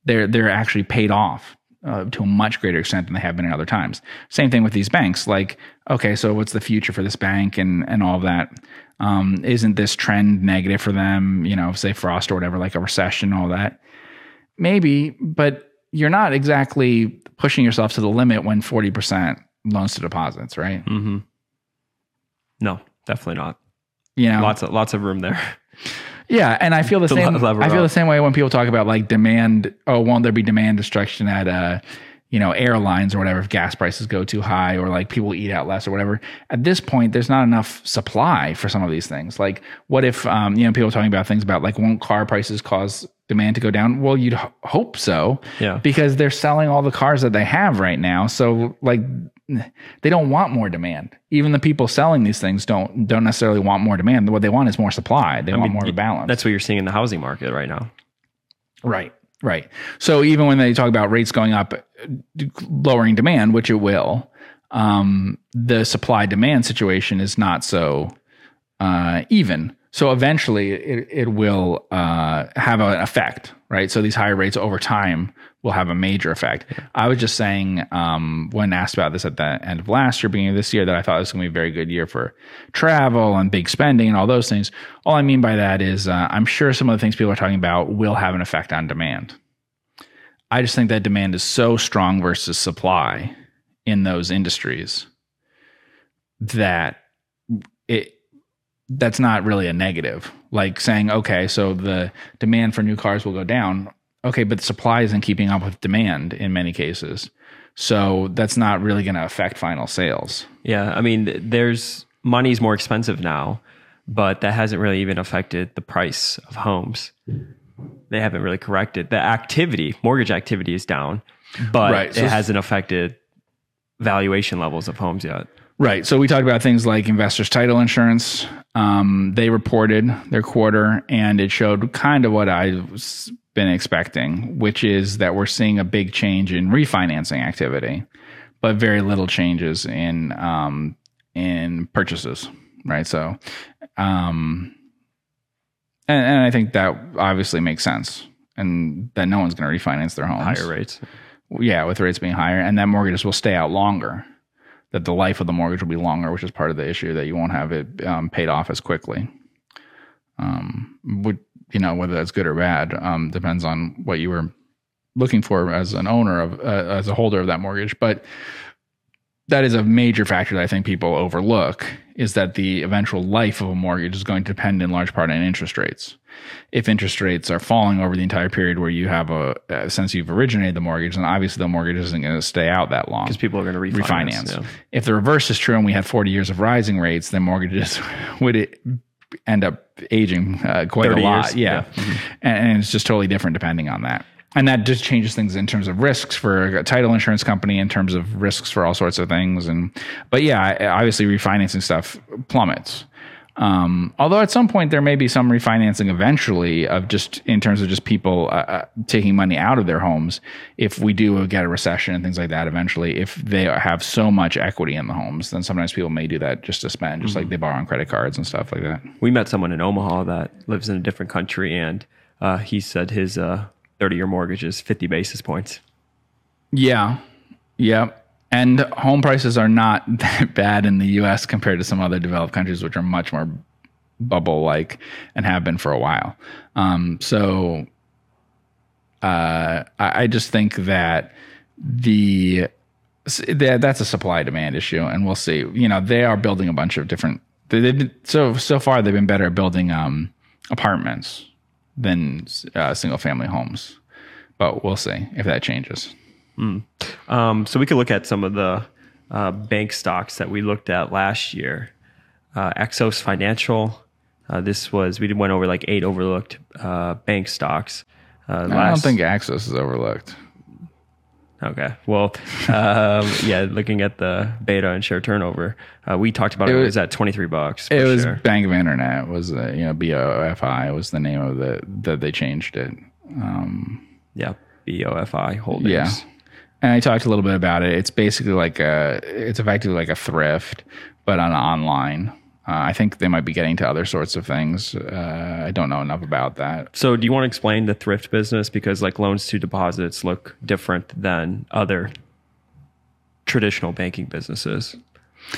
they're they're actually paid off uh, to a much greater extent than they have been in other times. Same thing with these banks. Like, okay, so what's the future for this bank and and all of that? Um, isn't this trend negative for them? You know, say frost or whatever, like a recession, all that. Maybe, but you're not exactly pushing yourself to the limit when forty percent loans to deposits, right? Mm-hmm. No, definitely not. You know, Lots of lots of room there. Yeah, and I feel the same. I feel up. the same way when people talk about like demand. Oh, won't there be demand destruction at uh, you know, airlines or whatever if gas prices go too high or like people eat out less or whatever. At this point, there's not enough supply for some of these things. Like, what if um, you know people are talking about things about like won't car prices cause demand to go down? Well, you'd h- hope so. Yeah. Because they're selling all the cars that they have right now. So like they don't want more demand. Even the people selling these things don't don't necessarily want more demand. What they want is more supply. They want more of a balance. That's what you're seeing in the housing market right now. Right. Right. So even when they talk about rates going up, lowering demand, which it will, um, the supply demand situation is not so uh, even. So eventually it, it will uh, have an effect, right? So these higher rates over time will have a major effect. I was just saying um, when asked about this at the end of last year, beginning of this year, that I thought it was going to be a very good year for travel and big spending and all those things. All I mean by that is uh, I'm sure some of the things people are talking about will have an effect on demand. I just think that demand is so strong versus supply in those industries that it that's not really a negative. Like saying, okay, so the demand for new cars will go down. Okay, but the supply isn't keeping up with demand in many cases. So that's not really going to affect final sales. Yeah, I mean, th- there's money's more expensive now, but that hasn't really even affected the price of homes. They haven't really corrected the activity. Mortgage activity is down, but Right, so- it hasn't affected valuation levels of homes yet. Right. So we talked about things like investors' title insurance. Um, they reported their quarter, and it showed kind of what I've been expecting, which is that we're seeing a big change in refinancing activity, but very little changes in um, in purchases. Right. So, um, and, and I think that obviously makes sense, and that no one's going to refinance their homes Higher rates. yeah, with rates being higher, and that mortgages will stay out longer. That the life of the mortgage will be longer, which is part of the issue that you won't have it um, paid off as quickly. Um, would you know whether that's good or bad um, depends on what you were looking for as an owner of uh, as a holder of that mortgage, but that is a major factor that I think people overlook is that the eventual life of a mortgage is going to depend in large part on interest rates. If interest rates are falling over the entire period where you have a, uh since you've originated the mortgage, then obviously the mortgage isn't going to stay out that long. Because people are going to refinance. Refinance. yeah. If the reverse is true and we had 40 years of rising rates, then mortgages would it end up aging uh, quite a lot. years, Yeah. And, and it's just totally different depending on that. And that just changes things in terms of risks for a title insurance company, in terms of risks for all sorts of things. And but yeah, obviously refinancing stuff plummets. Um, although at some point there may be some refinancing eventually of just in terms of just people uh, uh, taking money out of their homes if we do get a recession and things like that eventually if they have so much equity in the homes then sometimes people may do that just to spend just like they borrow on credit cards and stuff like that We met someone in Omaha that lives in a different country, and uh, he said his uh, 30 year mortgage is 50 basis points. Yeah. Yeah. And home prices are not that bad in the US compared to some other developed countries, which are much more bubble like and have been for a while. Um, so uh, I, I just think that the that that's a supply demand issue, and we'll see. You know, they are building a bunch of different. They, they so so far they've been better at building um, apartments than uh, single family homes, but we'll see if that changes. Um, so we could look at some of the uh, bank stocks that we looked at last year. Uh, Axos Financial. Uh, this was we did went over like eight overlooked uh, bank stocks. Uh, I don't think Axos is overlooked. Okay. Well, um, yeah. Looking at the beta and share turnover, uh, we talked about it, was- was at twenty three bucks. It was share. Bank of Internet was uh, you know BOFI was the name of the that they changed it. yeah BOFI Holdings. Yeah. And I talked a little bit about it. It's basically like a, it's effectively like a thrift, but on online. Uh, I think they might be getting to other sorts of things. Uh, I don't know enough about that. So, do you want to explain the thrift business because like loans to deposits look different than other traditional banking businesses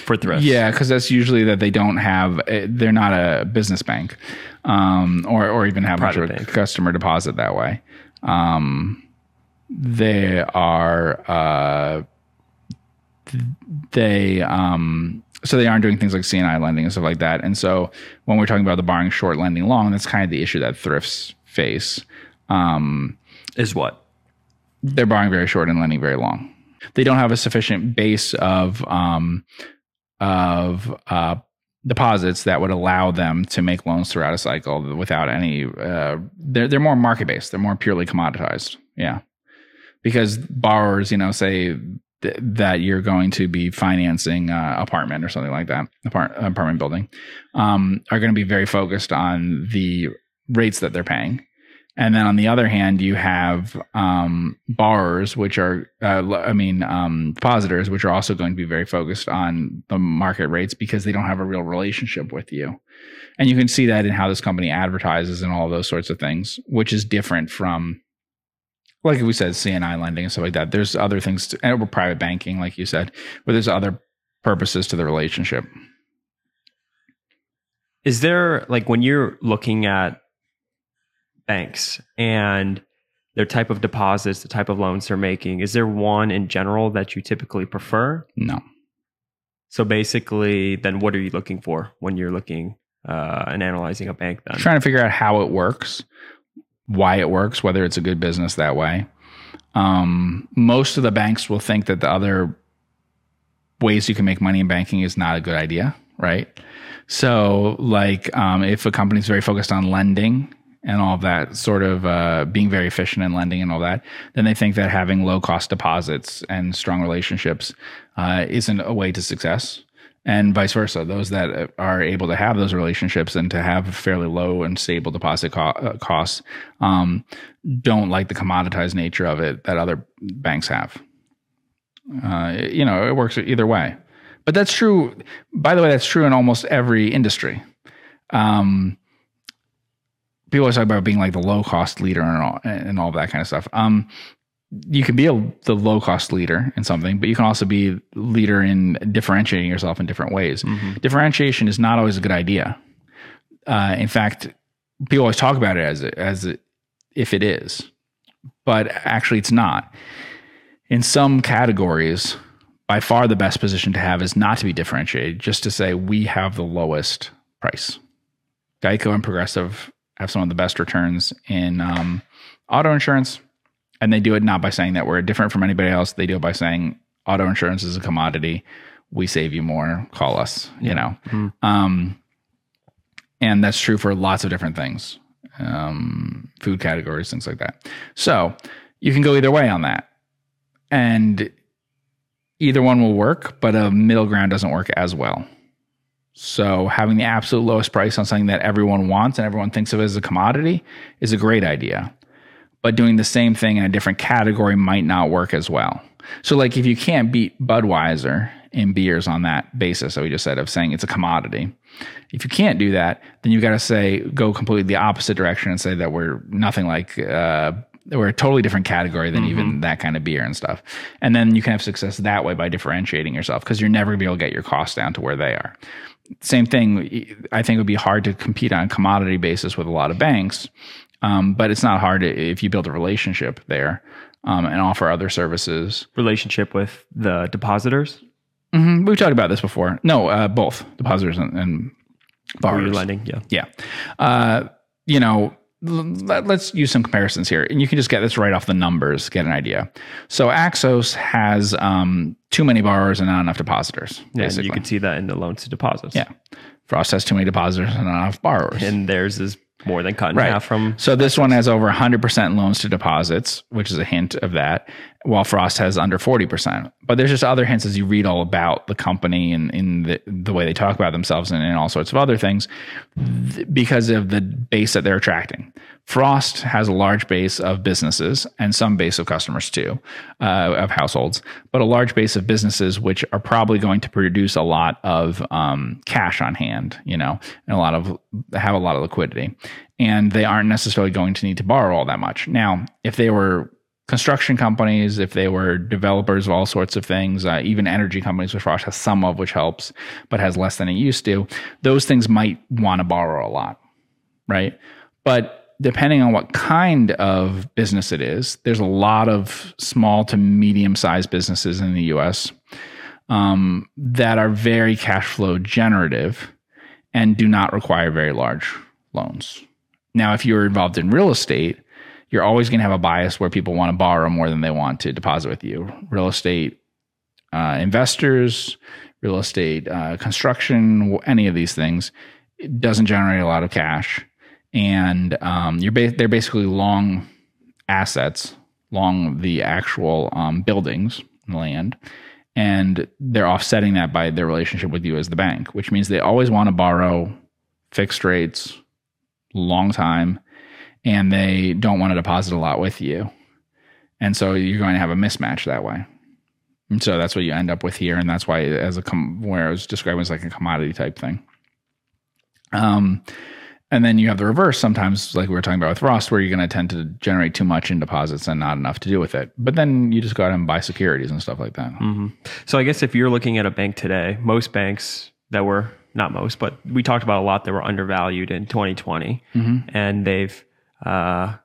for thrift? Yeah, because that's usually that they don't have. eh, They're not a business bank, um, or or even have a customer deposit that way. Um, they are. Uh, they um, so they aren't doing things like CNI lending and stuff like that. And so when we're talking about the borrowing short, lending long, that's kind of the issue that thrifts face. Um, Is what? they're borrowing very short and lending very long. They don't have a sufficient base of um, of uh, deposits that would allow them to make loans throughout a cycle without any. Uh, they're they're more market based. They're more purely commoditized. Yeah, because borrowers, you know, say th- that you're going to be financing uh, apartment or something like that, apart- apartment building, um, are going to be very focused on the rates that they're paying. And then on the other hand, you have um, borrowers, which are, uh, I mean, um, depositors, which are also going to be very focused on the market rates because they don't have a real relationship with you. And you can see that in how this company advertises and all those sorts of things, which is different from, like we said, CNI lending and stuff like that. There's other things, to, and private banking, like you said, but there's other purposes to the relationship. Is there like when you're looking at banks and their type of deposits, the type of loans they're making, is there one in general that you typically prefer? No. So basically, then what are you looking for when you're looking uh, and analyzing a bank? Then trying to figure out how it works, why it works, whether it's a good business that way. Um, most of the banks will think that the other ways you can make money in banking is not a good idea, right? So, like, um, if a company's very focused on lending and all of that, sort of uh, being very efficient in lending and all that, then they think that having low cost deposits and strong relationships uh, isn't a way to success and vice versa. Those that are able to have those relationships and to have fairly low and stable deposit co- uh, costs um, don't like the commoditized nature of it that other banks have. Uh, you know, it works either way. But that's true. By the way, that's true in almost every industry. Um, people always talk about being like the low cost leader and all, and all that kind of stuff. Um, you can be a, the low cost leader in something, but you can also be leader in differentiating yourself in different ways. Differentiation is not always a good idea. Uh, in fact, people always talk about it as it, as it, if it is, but actually it's not. In some categories, by far the best position to have is not to be differentiated, just to say we have the lowest price. Geico and Progressive have some of the best returns in um, auto insurance and they do it not by saying that we're different from anybody else. They do it by saying auto insurance is a commodity. We save you more. Call us. You know, um, and that's true for lots of different things, um, food categories, things like that. So you can go either way on that, and either one will work, but a middle ground doesn't work as well. So having the absolute lowest price on something that everyone wants and everyone thinks of as a commodity is a great idea. But doing the same thing in a different category might not work as well. So like if you can't beat Budweiser in beers on that basis that we just said of saying it's a commodity. If you can't do that, then you've got to say go completely the opposite direction and say that we're nothing like uh, we're a totally different category than mm-hmm. even that kind of beer and stuff. And then you can have success that way by differentiating yourself because you're never gonna be able to get your costs down to where they are. Same thing, I think it would be hard to compete on a commodity basis with a lot of banks, um, but it's not hard if you build a relationship there um, and offer other services. Relationship with the depositors? Mm-hmm. We've talked about this before. No, uh, both depositors and, and borrowers. lending, yeah. Yeah. Uh, you know, let, us use some comparisons here, and you can just get this right off the numbers, get an idea. So Axos has um, too many borrowers and not enough depositors. Yeah, basically. you can see that in the loans to deposits. Yeah, Frost has too many depositors and not enough borrowers, and theirs is more than cut in right. half from. So this one has over 100% loans to deposits, which is a hint of that, while Frost has under 40%. But there's just other hints as you read all about the company and in the, the way they talk about themselves and, and all sorts of other things th- because of the base that they're attracting. Frost has a large base of businesses and some base of customers too, uh, of households, but a large base of businesses which are probably going to produce a lot of um, cash on hand, you know, and a lot of have a lot of liquidity, and they aren't necessarily going to need to borrow all that much. Now, if they were construction companies, if they were developers of all sorts of things, uh, even energy companies, which Frost has some of, which helps, but has less than it used to, those things might want to borrow a lot, right? But depending on what kind of business it is, there's a lot of small to medium sized businesses in the US um, that are very cash flow generative and do not require very large loans. Now, if you're involved in real estate, you're always going to have a bias where people want to borrow more than they want to deposit with you. Real estate uh, investors, real estate uh, construction, any of these things, doesn't generate a lot of cash and um, you're ba- they're basically long assets, long the actual um, buildings, land, and they're offsetting that by their relationship with you as the bank, which means they always want to borrow fixed rates, long time, and they don't want to deposit a lot with you, and so you're going to have a mismatch that way. And so that's what you end up with here, and that's why, as a com- where I was describing as like a commodity type thing. Um, and then you have the reverse sometimes, like we were talking about with Frost, where you're going to tend to generate too much in deposits and not enough to do with it. But then you just go out and buy securities and stuff like that. Mm-hmm. So I guess if you're looking at a bank today, most banks that were not most, but we talked about a lot that were undervalued in 2020, mm-hmm. and they've uh,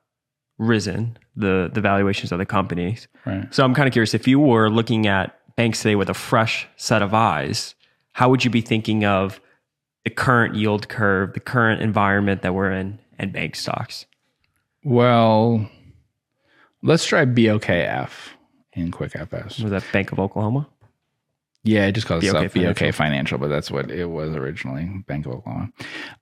risen the the valuations of the companies. Right. So I'm kind of curious if you were looking at banks today with a fresh set of eyes, how would you be thinking of the current yield curve, the current environment that we're in, and bank stocks? Well, let's try BOKF in QuickFS. Was that Bank of Oklahoma? Yeah, it just calls BOK itself Financial. BOK Financial, but that's what it was originally, Bank of Oklahoma.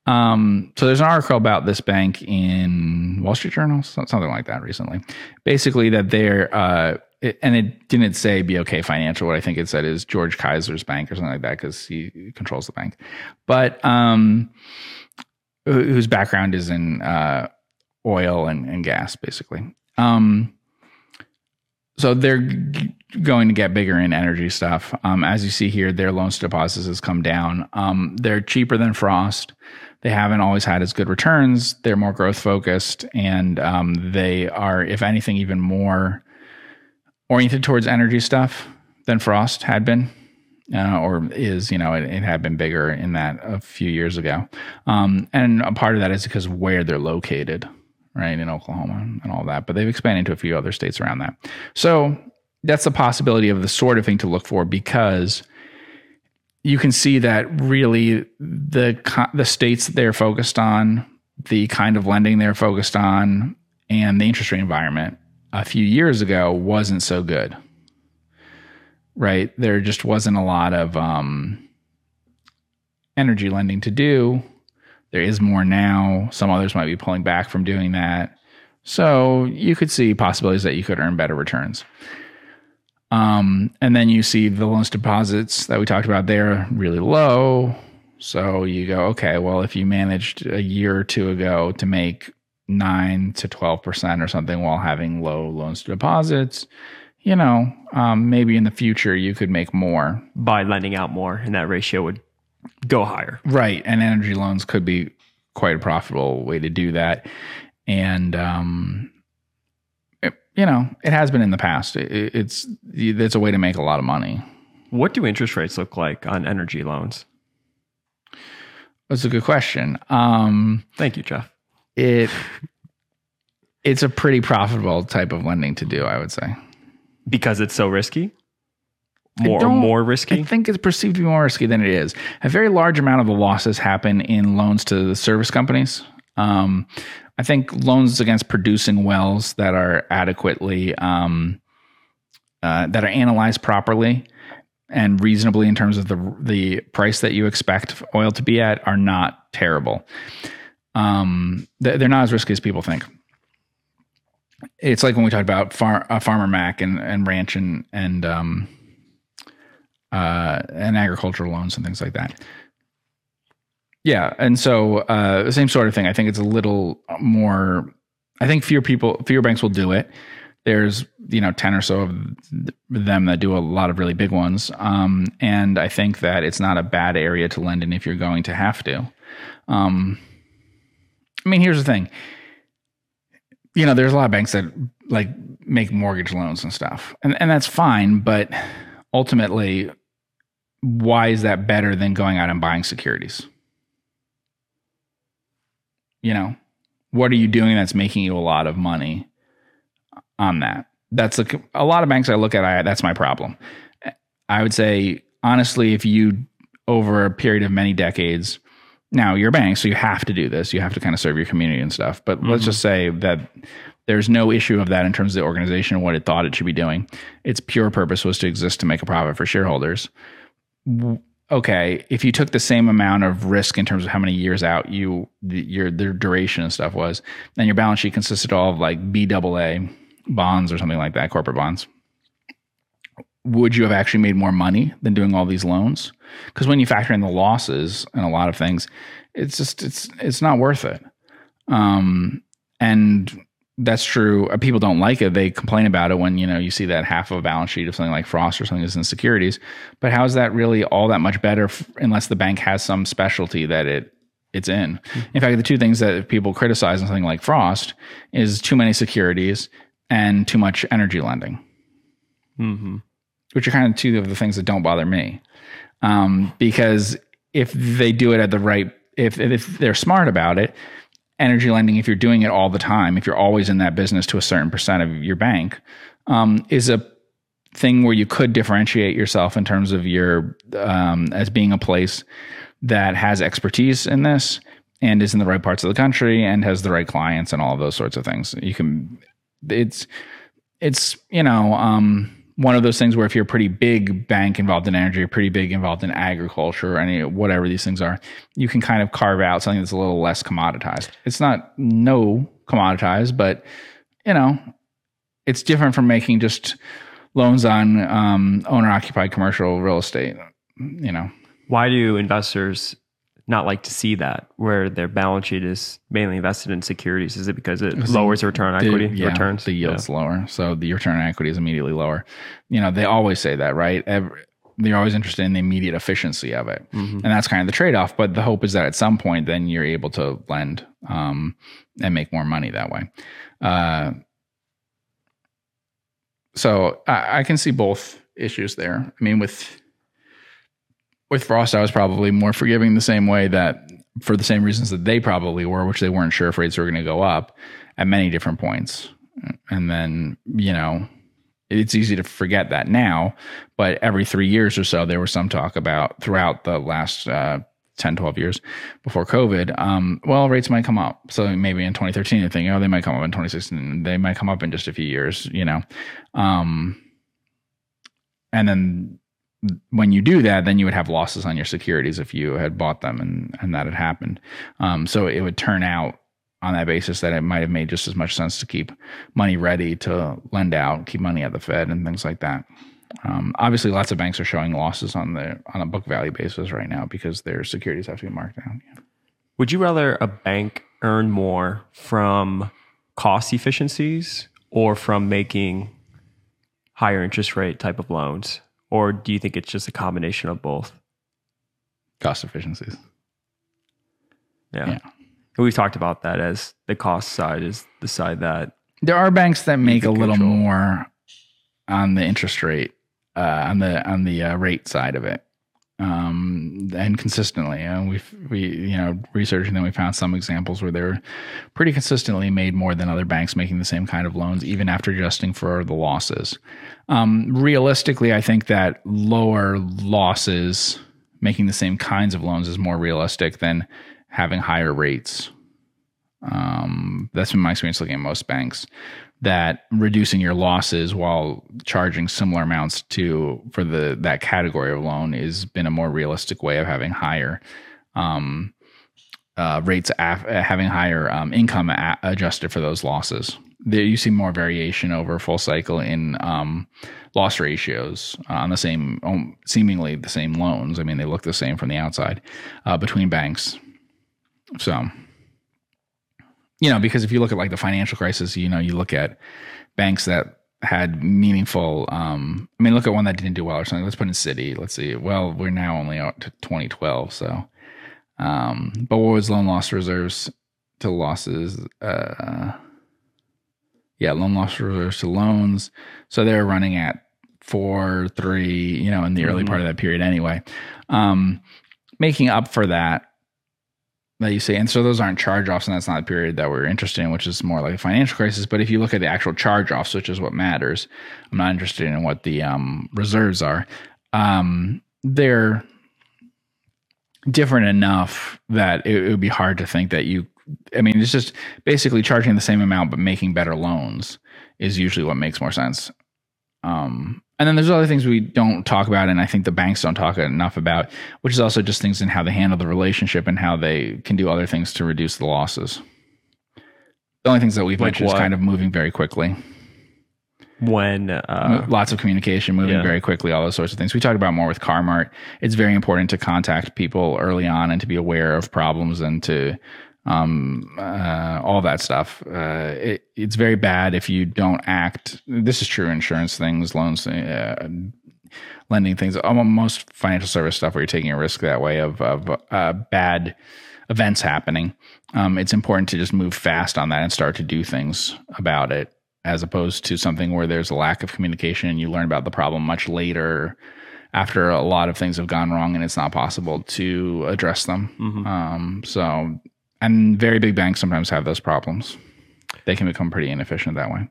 Um, so there's an article about this bank in Wall Street Journal, something like that recently. Basically, that they're uh, it, and it didn't say BOK Financial. What I think it said is George Kaiser's bank or something like that because he controls the bank. But um, whose background is in uh, oil and, and gas, basically. Um, so they're g- going to get bigger in energy stuff. Um, as you see here, their loans to deposits has come down. Um, they're cheaper than Frost. They haven't always had as good returns. They're more growth focused, and um, they are, if anything, even more oriented towards energy stuff than Frost had been. Uh, or is you know it, it, had been bigger in that a few years ago, um, and a part of that is because where they're located, right in Oklahoma and all that. But they've expanded to a few other states around that. So that's the possibility of the sort of thing to look for because you can see that really the the states that they're focused on, the kind of lending they're focused on, and the interest rate environment a few years ago wasn't so good. Right? There just wasn't a lot of um, energy lending to do. There is more now. Some others might be pulling back from doing that. So you could see possibilities that you could earn better returns. Um, and then you see the loans deposits that we talked about there really low. So you go, okay, well, if you managed a year or two ago to make nine to 12% or something while having low loans to deposits, you know, um, maybe in the future you could make more. By lending out more, and that ratio would go higher. Right. And energy loans could be quite a profitable way to do that. And, um, it, you know, it has been in the past. It, it's, it's a way to make a lot of money. What do interest rates look like on energy loans? That's a good question. Um, Thank you, Geoff. It it's a pretty profitable type of lending to do, I would say. Because it's so risky? More more risky? I think it's perceived to be more risky than it is. A very large amount of the losses happen in loans to the service companies. Um, I think loans against producing wells that are adequately um, uh, that are analyzed properly and reasonably in terms of the the price that you expect oil to be at are not terrible. Um, they're not as risky as people think. It's like when we talked about far, uh, farmer Mac and, and ranch and and um, uh, and agricultural loans and things like that. Yeah, and so uh, the same sort of thing. I think it's a little more. I think fewer people, fewer banks will do it there's you know 10 or so of them that do a lot of really big ones um, and i think that it's not a bad area to lend in if you're going to have to um, i mean here's the thing you know there's a lot of banks that like make mortgage loans and stuff and, and that's fine but ultimately why is that better than going out and buying securities you know what are you doing that's making you a lot of money on that. That's a, a lot of banks I look at. I, that's my problem. I would say honestly, if you over a period of many decades, now you're a bank, so you have to do this. You have to kind of serve your community and stuff. But mm-hmm. let's just say that there's no issue of that in terms of the organization and what it thought it should be doing. Its pure purpose was to exist to make a profit for shareholders. Okay, if you took the same amount of risk in terms of how many years out you your the duration and stuff was, then your balance sheet consisted all of like BAA bonds or something like that, corporate bonds, would you have actually made more money than doing all these loans? Because when you factor in the losses and a lot of things, it's just it's it's not worth it. Um, and that's true. Uh, people don't like it. They complain about it when you know you see that half of a balance sheet of something like Frost or something is in securities. But how is that really all that much better f- unless the bank has some specialty that it it's in? Mm-hmm. In fact, the two things that people criticize on something like Frost is too many securities and too much energy lending, mm-hmm. Which are kind of two of the things that don't bother me. Um, because if they do it at the right, if if they're smart about it, energy lending, if you're doing it all the time, if you're always in that business to a certain percent of your bank, um, is a thing where you could differentiate yourself in terms of your um, as being a place that has expertise in this and is in the right parts of the country and has the right clients and all of those sorts of things. You can it's it's you know um, one of those things where if you're a pretty big bank involved in energy, pretty big involved in agriculture, or any whatever these things are, you can kind of carve out something that's a little less commoditized. It's not no commoditized, but you know, it's different from making just loans on um, owner occupied commercial real estate. You know, why do investors not like to see that where their balance sheet is mainly invested in securities? Is it because it lowers the return on equity the, yeah, returns? The yield's yeah. lower. So the return on equity is immediately lower. You know, they always say that, right? Every, they're always interested in the immediate efficiency of it. Mm-hmm. And that's kind of the trade off. But the hope is that at some point, then you're able to lend um, and make more money that way. Uh, so I, I can see both issues there. I mean, with with Frost, I was probably more forgiving the same way that for the same reasons that they probably were, which they weren't sure if rates were going to go up at many different points. And then, you know, it's easy to forget that now, but every three years or so, there was some talk about throughout the last uh, 10, 12 years before COVID, um, well, rates might come up. So maybe in 2013, you're thinking, oh, they might come up in 2016. They might come up in just a few years, you know. Um, and then when you do that, then you would have losses on your securities if you had bought them and, and that had happened. Um, so it would turn out on that basis that it might have made just as much sense to keep money ready to lend out, keep money at the Fed and things like that. Um, obviously, lots of banks are showing losses on the on a book value basis right now because their securities have to be marked down. Yeah. Would you rather a bank earn more from cost efficiencies or from making higher interest rate type of loans? Or do you think it's just a combination of both? Cost efficiencies. Yeah. Yeah. We've talked about that as the cost side is the side that There are banks that make a little control. more on the interest rate, uh, on the on the uh, rate side of it, um, and consistently. And we've we you know researching them, we found some examples where they were pretty consistently made more than other banks making the same kind of loans, even after adjusting for the losses. Um, realistically, I think that lower losses making the same kinds of loans is more realistic than having higher rates. Um, that's been my experience looking at most banks. That reducing your losses while charging similar amounts to for the that category of loan has been a more realistic way of having higher um, uh, rates, af- uh, having higher um, income a- adjusted for those losses. There, you see more variation over full cycle in um, loss ratios uh, on the same, um, seemingly the same loans. I mean, they look the same from the outside uh, between banks. So, you know, because if you look at like the financial crisis, you know, you look at banks that had meaningful. Um, I mean, look at one that didn't do well or something. Let's put in Citi. Let's see. Well, we're now only out to 2012, so. Um, but what was loan loss reserves to losses? Uh, yeah, loan loss reserves to loans. So they're running at four, three, you know, in the early Mhm. part of that period anyway. Um, making up for that, that you say, and so those aren't charge offs, and that's not the period that we're interested in, which is more like a financial crisis. But if you look at the actual charge offs, which is what matters, I'm not interested in what the um, reserves are. Um, they're different enough that it, it would be hard to think that you I mean, it's just basically charging the same amount but making better loans is usually what makes more sense. Um, and then there's other things we don't talk about, and I think the banks don't talk enough about, which is also just things in how they handle the relationship and how they can do other things to reduce the losses. The only things that we've Like mentioned is kind of moving very quickly, when uh, lots of communication, moving yeah. very quickly, all those sorts of things. We talked about more with CarMart. It's very important to contact people early on and to be aware of problems and to um, uh, all that stuff. Uh, it, it's very bad if you don't act. This is true insurance things, loans, uh, lending things, almost most financial service stuff where you're taking a risk that way of, of uh, bad events happening. Um, it's important to just move fast on that and start to do things about it as opposed to something where there's a lack of communication and you learn about the problem much later after a lot of things have gone wrong and it's not possible to address them. Mhm. Um, so, and very big banks sometimes have those problems. They can become pretty inefficient that way.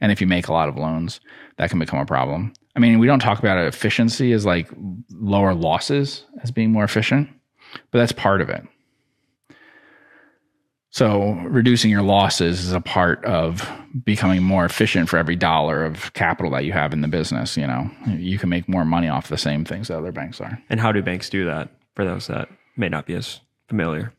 And if you make a lot of loans, that can become a problem. I mean, we don't talk about efficiency as like lower losses as being more efficient, but that's part of it. So, reducing your losses is a part of becoming more efficient for every dollar of capital that you have in the business. You know, you can make more money off the same things that other banks are. and how do banks do that for those that may not be as familiar?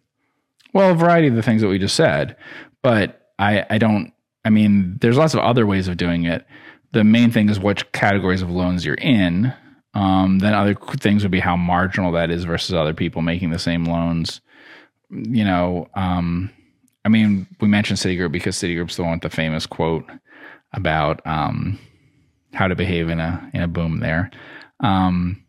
Well, a variety of the things that we just said, but I, I don't. I mean, there's lots of other ways of doing it. The main thing is which categories of loans you're in. Um, then other things would be how marginal that is versus other people making the same loans. You know, um, I mean, we mentioned Citigroup because Citigroup's the one with the famous quote about um, how to behave in a in a boom there. Um,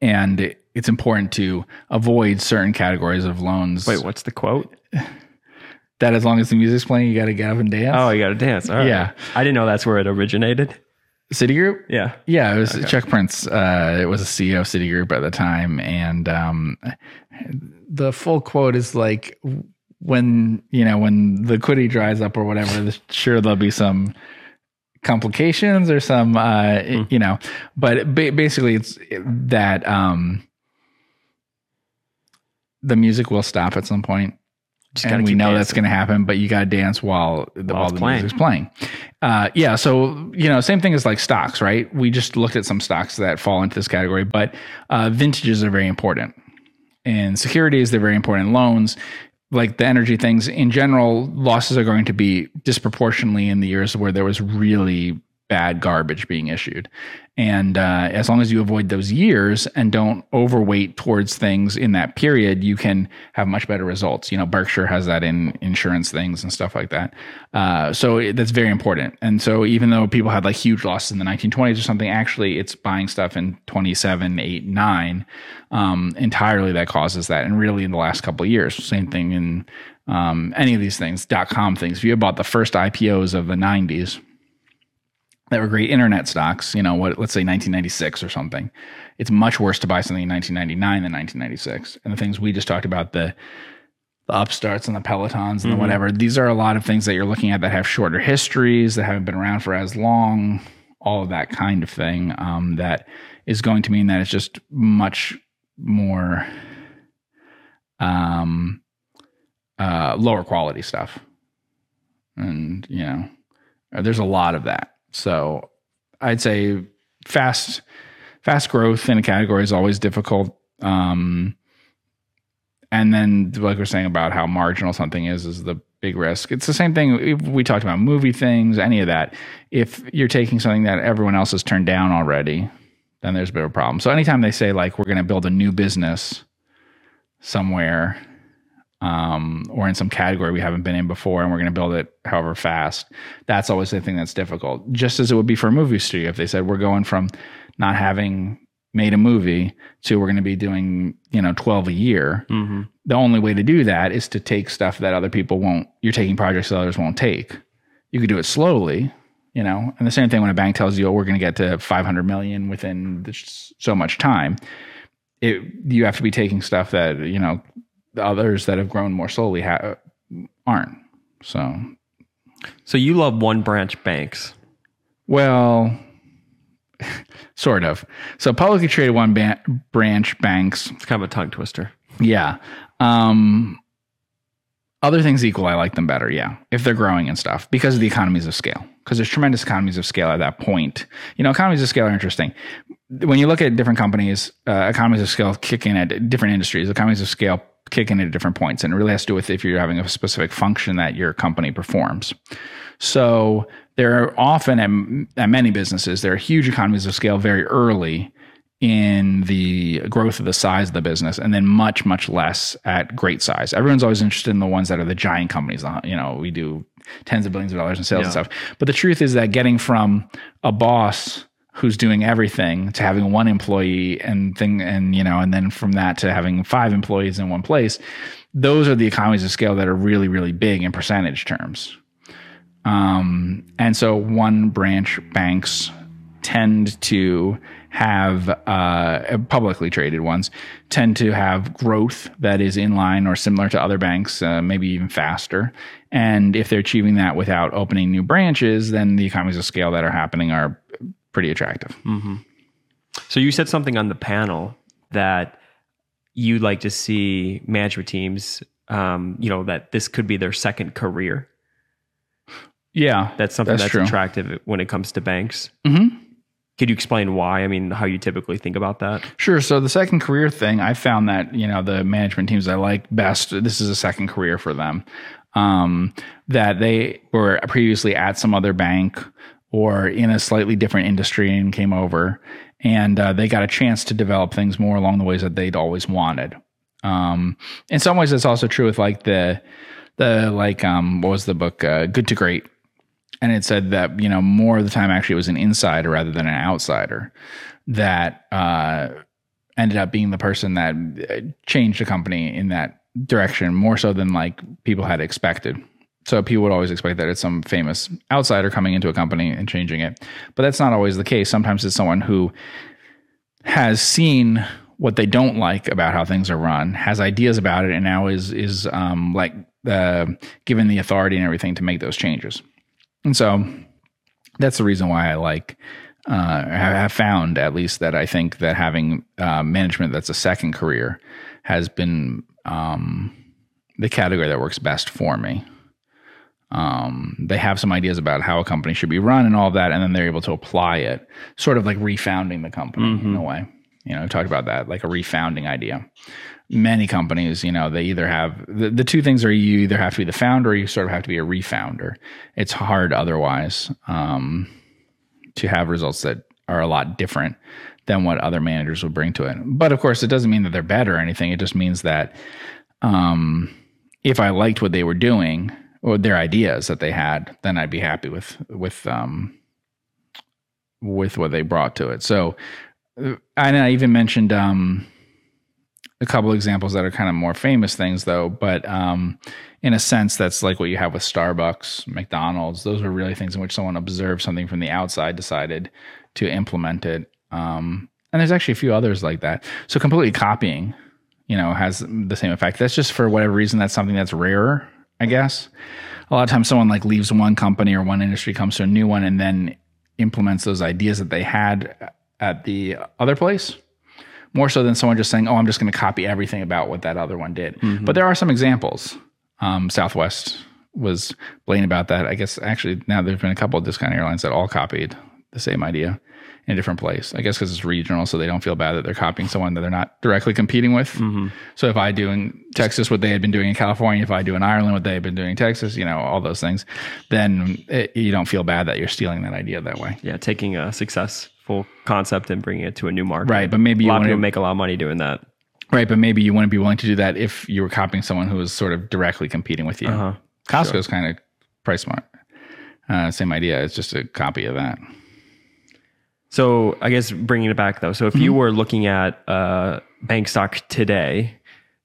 and it's important to avoid certain categories of loans. Wait, what's the quote? that as long as the music's playing, you got to get up and dance. Oh, you got to dance. All right. Yeah. I didn't know that's where it originated. Citigroup. Yeah. Yeah, it was Chuck Prince. Uh, it was a CEO of Citigroup at the time, and um, the full quote is like, "When you know when the liquidity dries up or whatever, sure there'll be some complications or some, uh, you know." But ba- basically, it's that um, the music will stop at some point. Just and we know that's going to happen, but you got to dance while the, While while the playing. music's playing. Uh, yeah, so you know, same thing as like stocks, right? We just looked at some stocks that fall into this category, but uh, vintages are very important, and securities they're very important. Loans, like the energy things in general, losses are going to be disproportionately in the years where there was really bad garbage being issued. And uh, as long as you avoid those years and don't overweight towards things in that period, you can have much better results. You know, Berkshire has that in insurance things and stuff like that. Uh, so that's very important. And so even though people had like huge losses in the 1920s or something, actually it's buying stuff in 27, 8, 9 um, entirely that causes that. And really in the last couple of years, same thing in um, any of these things, dot com things. If you bought the first IPOs of the 90s, that were great internet stocks, you know, what let's say 1996 or something. It's much worse to buy something in 1999 than 1996. And the things we just talked about, the the upstarts and the pelotons and the whatever, these are a lot of things that you're looking at that have shorter histories, that haven't been around for as long, all of that kind of thing. Um, that is going to mean that it's just much more um, uh, lower quality stuff. And, you know, there's a lot of that. So I'd say fast fast growth in a category is always difficult. Um, and then like we're saying about how marginal something is is the big risk. It's the same thing we talked about movie things, any of that. If you're taking something that everyone else has turned down already, then there's a bit of a problem. So anytime they say like we're going to build a new business somewhere um, or in some category we haven't been in before and we're going to build it however fast. That's always the thing that's difficult. Just as it would be for a movie studio if they said we're going from not having made a movie to we're going to be doing, you know, 12 a year. Mm-hmm. The only way to do that is to take stuff that other people won't, you're taking projects that others won't take. You could do it slowly, you know, and the same thing when a bank tells you, oh, we're going to get to 500 million within this, so much time. It, you have to be taking stuff that, you know, the others that have grown more slowly ha- aren't. So, So you love one branch banks. well, sort of. So publicly traded one ban- branch banks, It's kind of a tongue twister. yeah. Um, other things equal, I like them better. Yeah, if they're growing and stuff because of the economies of scale. Because there's tremendous economies of scale at that point. You know, economies of scale are interesting. When you look at different companies, uh, economies of scale kick in at different industries. Economies of scale kick in at different points, and it really has to do with if you're having a specific function that your company performs. So there are often at, at many businesses there are huge economies of scale very early in the growth of the size of the business and then much much less at great size. Everyone's always interested in the ones that are the giant companies uh, you know we do tens of billions of dollars in sales and stuff. But the truth is that getting from a boss who's doing everything to having one employee and thing and you know and then from that to having five employees in one place those are the economies of scale that are really really big in percentage terms um, and so one branch banks tend to have uh, publicly traded ones tend to have growth that is in line or similar to other banks, uh, maybe even faster. And if they're achieving that without opening new branches, then the economies of scale that are happening are pretty attractive. Mm-hmm. So you said something on the panel that you'd like to see management teams, um, you know, that this could be their second career. Yeah, That's something That's that's, attractive when it comes to banks. Mm-hmm. Could you explain why? I mean, how you typically think about that? Sure. So the second career thing, I found that you know the management teams I like best. This is a second career for them. Um, that they were previously at some other bank or in a slightly different industry and came over, and uh, they got a chance to develop things more along the ways that they'd always wanted. Um, in some ways, it's also true with like the the like um, what was the book uh, Good to Great and it said that you know more of the time actually it was an insider rather than an outsider that uh, ended up being the person that uh, changed the company in that direction more so than like people had expected. So people would always expect that it's some famous outsider coming into a company and changing it, but that's not always the case. Sometimes it's someone who has seen what they don't like about how things are run, has ideas about it, and now is is um, like uh, given the authority and everything to make those changes. And so that's the reason why I like, uh, have found at least that I think that having uh, management that's a second career has been um, the category that works best for me. Um, they have some ideas about how a company should be run and all of that, and then they're able to apply it, sort of like refounding the company in a way. You know, we talked about that, like a refounding idea. Many companies, you know, they either have the, the two things are you either have to be the founder or you sort of have to be a refounder. It's hard otherwise. Um, to have results that are a lot different than what other managers would bring to it. But of course, it doesn't mean that they're bad or anything. It just means that um, if I liked what they were doing their ideas that they had, then I'd be happy with with um, with what they brought to it. So, uh, and I even mentioned um, a couple examples that are kind of more famous things, though. But um, in a sense, that's like what you have with Starbucks, McDonald's. Those are really things in which someone observed something from the outside, decided to implement it. Um, and there's actually a few others like that. So completely copying, you know, has the same effect. That's just for whatever reason. That's something that's rarer, I guess. A lot of times, someone like leaves one company or one industry, comes to a new one, and then implements those ideas that they had at the other place more so than someone just saying, "Oh, I'm just going to copy everything about what that other one did." Mm-hmm. But there are some examples. Um, Southwest was blatant about that. I guess actually now there've been a couple of discount airlines that all copied the same idea in a different place. I guess because it's regional, so they don't feel bad that they're copying someone that they're not directly competing with. Mm-hmm. So if I do in Texas what they had been doing in California, if I do in Ireland what they had been doing in Texas, you know, all those things, then it, you don't feel bad that you're stealing that idea that way. Yeah, taking a successful concept and bringing it to a new market. Right, but maybe a you want to make a lot of money doing that. Right, but maybe you wouldn't be willing to do that if you were copying someone who was sort of directly competing with you. Uh-huh. Costco's kind of PriceSmart. Uh, same idea. It's just a copy of that. So I guess bringing it back though. So if you were looking at uh, bank stock today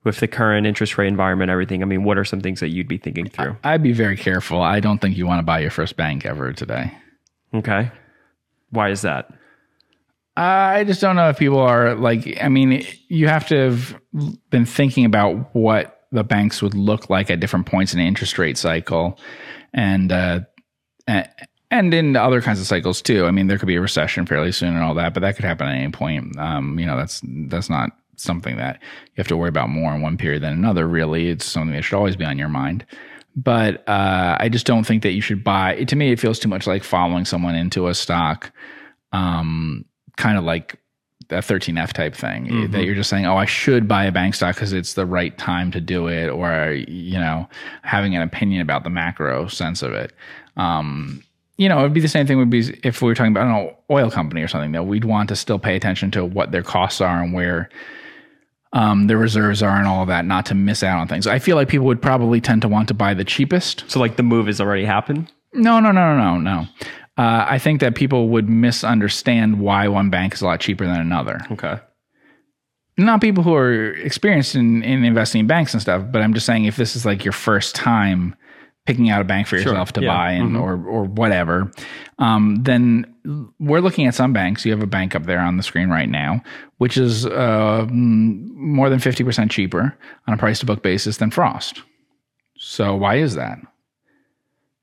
with the current interest rate environment, everything, I mean, what are some things that you'd be thinking through? I'd be very careful. I don't think you want to buy your first bank ever today. Okay. Why is that? I just don't know if people are like, I mean, you have to have been thinking about what the banks would look like at different points in an interest rate cycle. And, uh, and in other kinds of cycles too. I mean, there could be a recession fairly soon and all that, but that could happen at any point. Um, you know, that's, that's not something that you have to worry about more in one period than another. Really, it's something that should always be on your mind. But, uh, I just don't think that you should buy, to me, it feels too much like following someone into a stock. Um, kind of like a 13F type thing mm-hmm. that you're just saying, oh, I should buy a bank stock because it's the right time to do it, or, you know, having an opinion about the macro sense of it. Um, you know, it'd be the same thing would be if we were talking about an oil company or something that we'd want to still pay attention to what their costs are and where um, their reserves are and all of that, not to miss out on things. I feel like people would probably tend to want to buy the cheapest. So like the move has already happened? No, no, no, no, no, no. Uh, I think that people would misunderstand why one bank is a lot cheaper than another. Okay. Not people who are experienced in, in investing in banks and stuff, but I'm just saying if this is like your first time picking out a bank for yourself sure. to yeah. buy and mm-hmm. or or whatever, um, then we're looking at some banks. You have a bank up there on the screen right now, which is uh, more than fifty percent cheaper on a price to book basis than Frost. So why is that?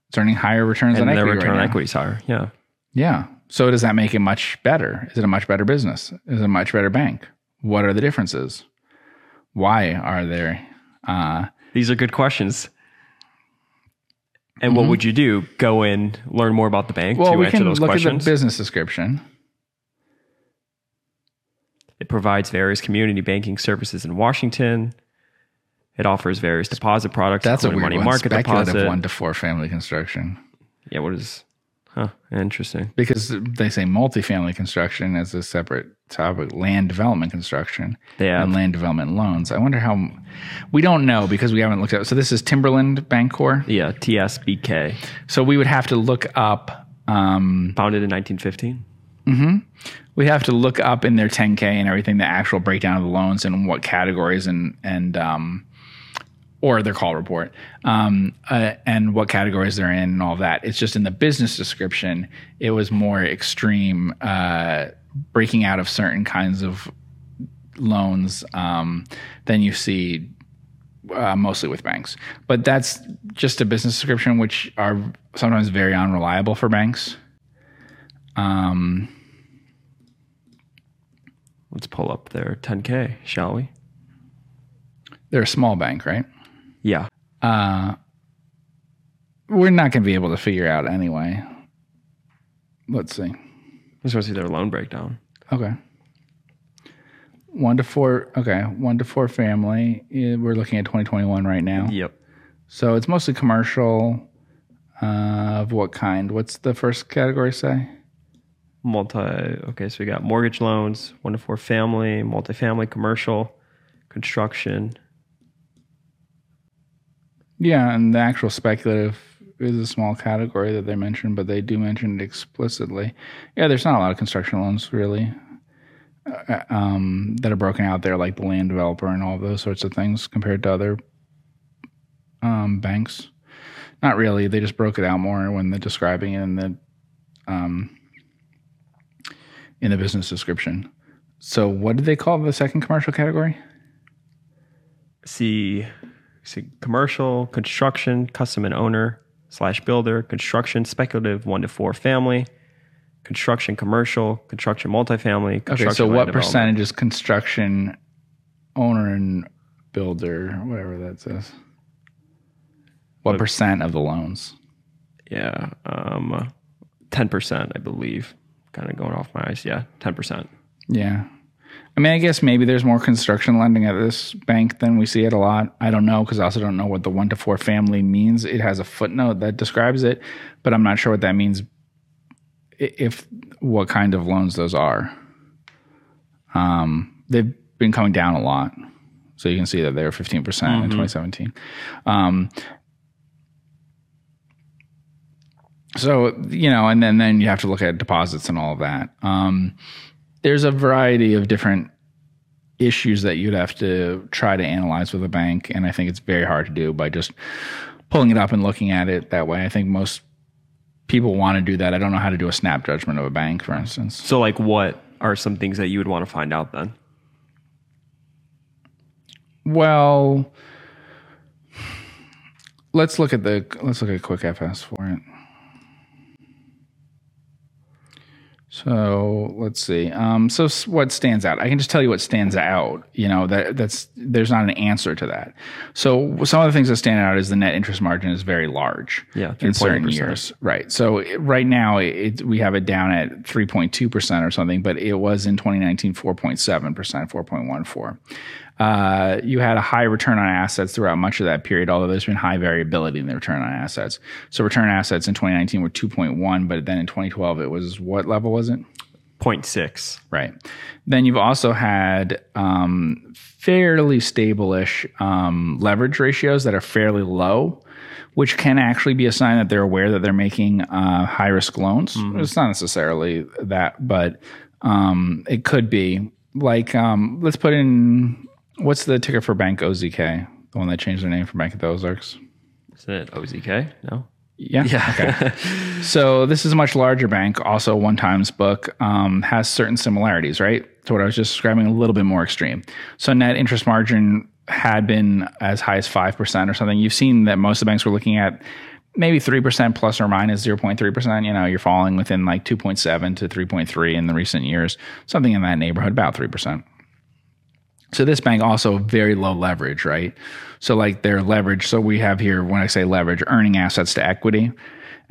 It's earning higher returns and on their equity. return right on equity is higher. Yeah. Yeah. So does that make it much better? Is it a much better business? Is it a much better bank? What are the differences? Why are there? Uh, These are good questions. And mm-hmm. what would you do? Go in, learn more about the bank well, to we answer can those look questions. at the business description. It provides various community banking services in Washington. It offers various deposit products, That's a including weird money one. market Speculative deposit. one to four family construction Yeah, what is? Huh? Interesting. because they say multifamily construction as a separate topic, land development construction have and land development loans. I wonder how we don't know because we haven't looked at. So this is Timberland Bancorp. yeah TSBK, So we would have to look up. Um, founded in 1915. we have to look up in their 10K and everything the actual breakdown of the loans and what categories and and um, or their call report um, uh, and what categories they're in and all that. It's just in the business description, it was more extreme, uh, breaking out of certain kinds of loans um, than you see uh, mostly with banks. But that's just a business description, which are sometimes very unreliable for banks. Um, Let's pull up their 10K, shall we? they're a small bank, right? Yeah. Uh, we're not going to be able to figure out anyway. Let's see. Just want to see their loan breakdown. Okay. One to four. Okay. One to four family. Eh, We're looking at 2021 right now. Yep. So it's mostly commercial. Uh, of what kind? What's the first category say? multi. Okay, so we got mortgage loans, one to four family, multifamily, commercial, construction. Yeah, and the actual speculative is a small category that they mentioned, but they do mention it explicitly. Yeah, there's not a lot of construction loans really uh, um, that are broken out there, like the land developer and all those sorts of things, compared to other um, banks. Not really. They just broke it out more when they're describing it in the um, in the business description. So, what did they call the second commercial category? See, see commercial, construction, custom and owner slash builder, construction, speculative, one to four family, construction, commercial, construction, multifamily. Construction, Okay, so what percentage is construction owner and builder, whatever that says? What percent of the loans? Yeah, um, ten percent, I believe. Kind of going off my eyes. Yeah, ten percent. Yeah. I mean, I guess maybe there's more construction lending at this bank than we see it a lot. I don't know because I also don't know what the one to four family means. It has a footnote that describes it, but I'm not sure what that means. If what kind of loans those are. Um, they've been coming down a lot, so you can see that they were 15% in 2017. Um, so you know, and then then you have to look at deposits and all of that. Um, there's a variety of different issues that you'd have to try to analyze with a bank and i think it's very hard to do by just pulling it up and looking at it that way. I think most people want to do that. I don't know how to do a snap judgment of a bank for instance. So, like, what are some things that you would want to find out then? well let's look at the let's look at QuickFS for it So let's see. Um, so what stands out? I can just tell you what stands out. You know that that's there's not an answer to that. So some of the things that stand out is the net interest margin is very large. Yeah, in certain years, right? So it- right now it, we have it down at 3.2 percent or something, but it was in 2019 4.7 percent, 4.14. Uh, you had a high return on assets throughout much of that period, although there's been high variability in the return on assets. So return on assets in 2019 were 2.1, but then in 2012 it was what level was it? 0.6. Right. Then you've also had um, fairly stable-ish um, leverage ratios that are fairly low, which can actually be a sign that they're aware that they're making uh, high-risk loans. It's not necessarily that, but um, it could be. Like, um, let's put in what's the ticker for Bank OZK, the one that changed their name from Bank of the Ozarks. Isn't it OZK? No. Yeah. Yeah. Okay. so this is a much larger bank, also one times book, um, has certain similarities, right? To what I was just describing, a little bit more extreme. So net interest margin had been as high as 5% or something. You've seen that most of the banks were looking at maybe 3% plus or minus 0.3%. You know, you're falling within like 2.7 to 3.3 in the recent years, something in that neighborhood, about 3%. So this bank also very low leverage, right? So like their leverage. So we have here when I say leverage, earning assets to equity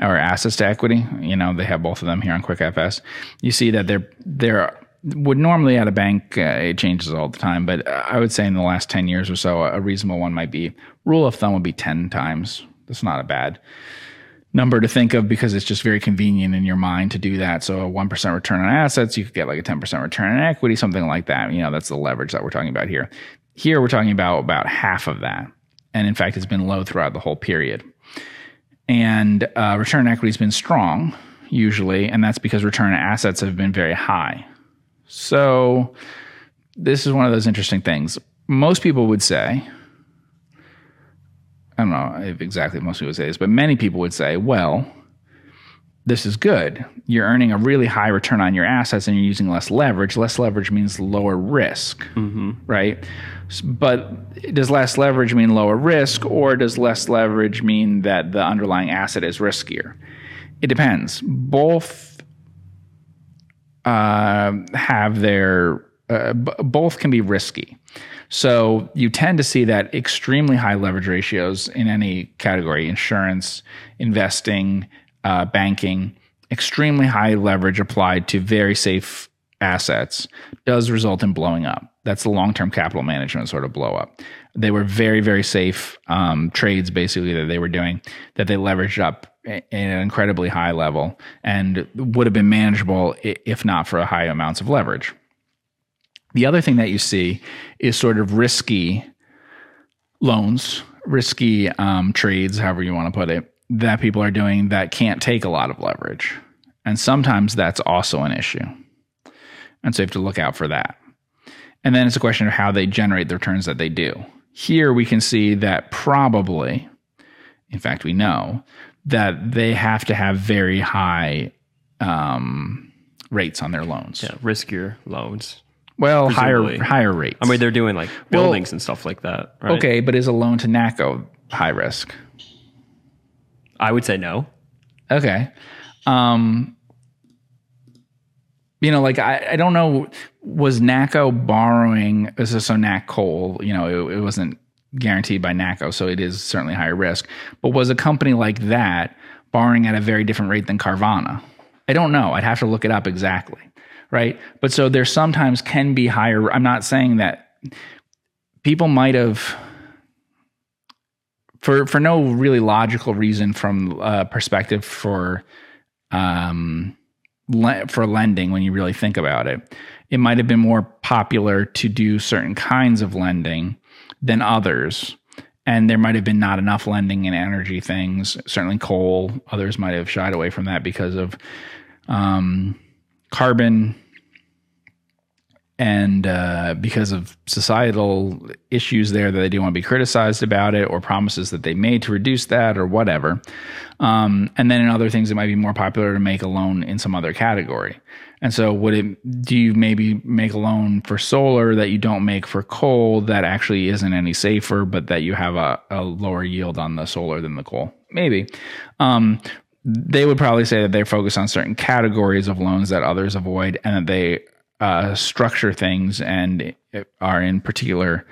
or assets to equity. You know they have both of them here on QuickFS. You see that they're they're would normally at a bank uh, it changes all the time, but I would say in the last ten years or so, a reasonable one might be rule of thumb would be ten times. That's not a bad number to think of because it's just very convenient in your mind to do that. So a 1% return on assets, you could get like a 10% return on equity, something like that. You know, that's the leverage that we're talking about here. Here we're talking about about half of that. And in fact, it's been low throughout the whole period. And uh, return on equity has been strong usually, and that's because return on assets have been very high. So this is one of those interesting things. Most people would say, I don't know if exactly most people would say this, but many people would say, well, this is good. You're earning a really high return on your assets and you're using less leverage. Less leverage means lower risk, right? But does less leverage mean lower risk, or does less leverage mean that the underlying asset is riskier? It depends. Both uh, have their uh, b- both can be risky. So you tend to see that extremely high leverage ratios in any category: insurance, investing, uh, banking. Extremely high leverage applied to very safe assets does result in blowing up. That's the long-term capital management sort of blow up. They were very, very safe um, trades, basically that they were doing that they leveraged up at an incredibly high level and would have been manageable if not for a high amounts of leverage. The other thing that you see is sort of risky loans, risky um, trades, however you want to put it, that people are doing that can't take a lot of leverage. And sometimes that's also an issue. And so you have to look out for that. And then it's a question of how they generate the returns that they do. Here we can see that probably, in fact, we know that they have to have very high um, rates on their loans. Yeah, riskier loans. Well, Presumably. higher higher rates. I mean, they're doing like Well- buildings and stuff like that, right? okay, but is a loan to NACCO high risk? I would say no. Okay. Um, you know, like I, I don't know, was NACCO borrowing? This is so NAC coal, you know, it, it wasn't guaranteed by NACCO, so it is certainly higher risk. But was a company like that borrowing at a very different rate than Carvana? I don't know. I'd have to look it up exactly, right? But so there sometimes can be higher. I'm not saying that people might have for for no really logical reason from uh, perspective for um le- for lending when you really think about it it might have been more popular to do certain kinds of lending than others and there might have been not enough lending in energy things certainly coal others might have shied away from that because of um, carbon and uh, because of societal issues there that they didn't want to be criticized about it or promises that they made to reduce that or whatever. Um, and then in other things it might be more popular to make a loan in some other category. And so would it do you maybe make a loan for solar that you don't make for coal that actually isn't any safer but that you have a, a lower yield on the solar than the coal? Maybe. Um, they would probably say that they're focused on certain categories of loans that others avoid and that they uh, structure things and are in particular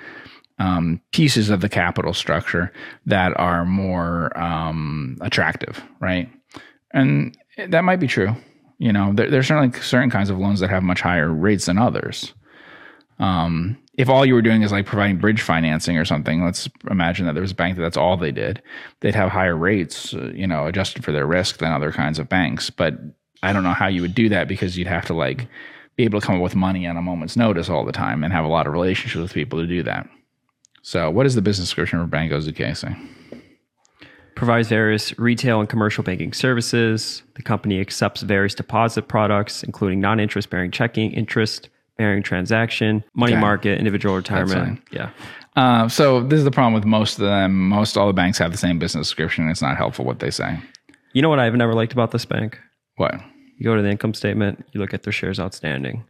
um, pieces of the capital structure that are more um, attractive, right? And that might be true. You know, there, there's certainly certain kinds of loans that have much higher rates than others. Um, if all you were doing is like providing bridge financing or something, let's imagine that there was a bank that that's all they did, they'd have higher rates, uh, you know, adjusted for their risk than other kinds of banks. But I don't know how you would do that because you'd have to like be able to come up with money on a moment's notice all the time and have a lot of relationships with people to do that. So, what is the business description for Bank OZK? Provides various retail and commercial banking services. The company accepts various deposit products, including non interest bearing checking, interest bearing transaction, money Okay. market, individual retirement. Yeah. Uh, so, this is the problem with most of them. Most all the banks have the same business description. It's not helpful what they say. You know what I've never liked about this bank? What? You go to the income statement, you look at their shares outstanding.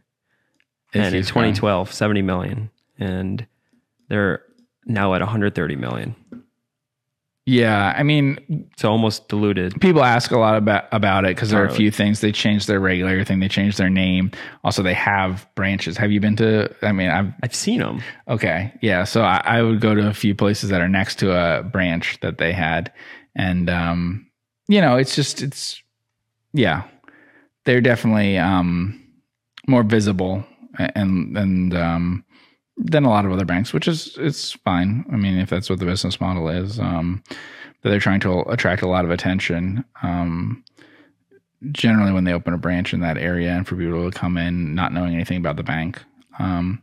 It and in 2012, 70 million. And they're now at 130 million. Yeah, I mean, it's almost diluted. people ask a lot about about it because there are a few things. They changed their regular thing. They changed their name. Also, they have branches. Have you been to? I mean, I've I've seen them. Okay. Yeah. So I, I would go to a few places that are next to a branch that they had. And, um, you know, it's just, it's, yeah, they're definitely, um, more visible and, and, um, than a lot of other banks, which is, it's fine. I mean, if that's what the business model is, um, that they're trying to attract a lot of attention. Um, generally when they open a branch in that area and for people to come in not knowing anything about the bank. Um,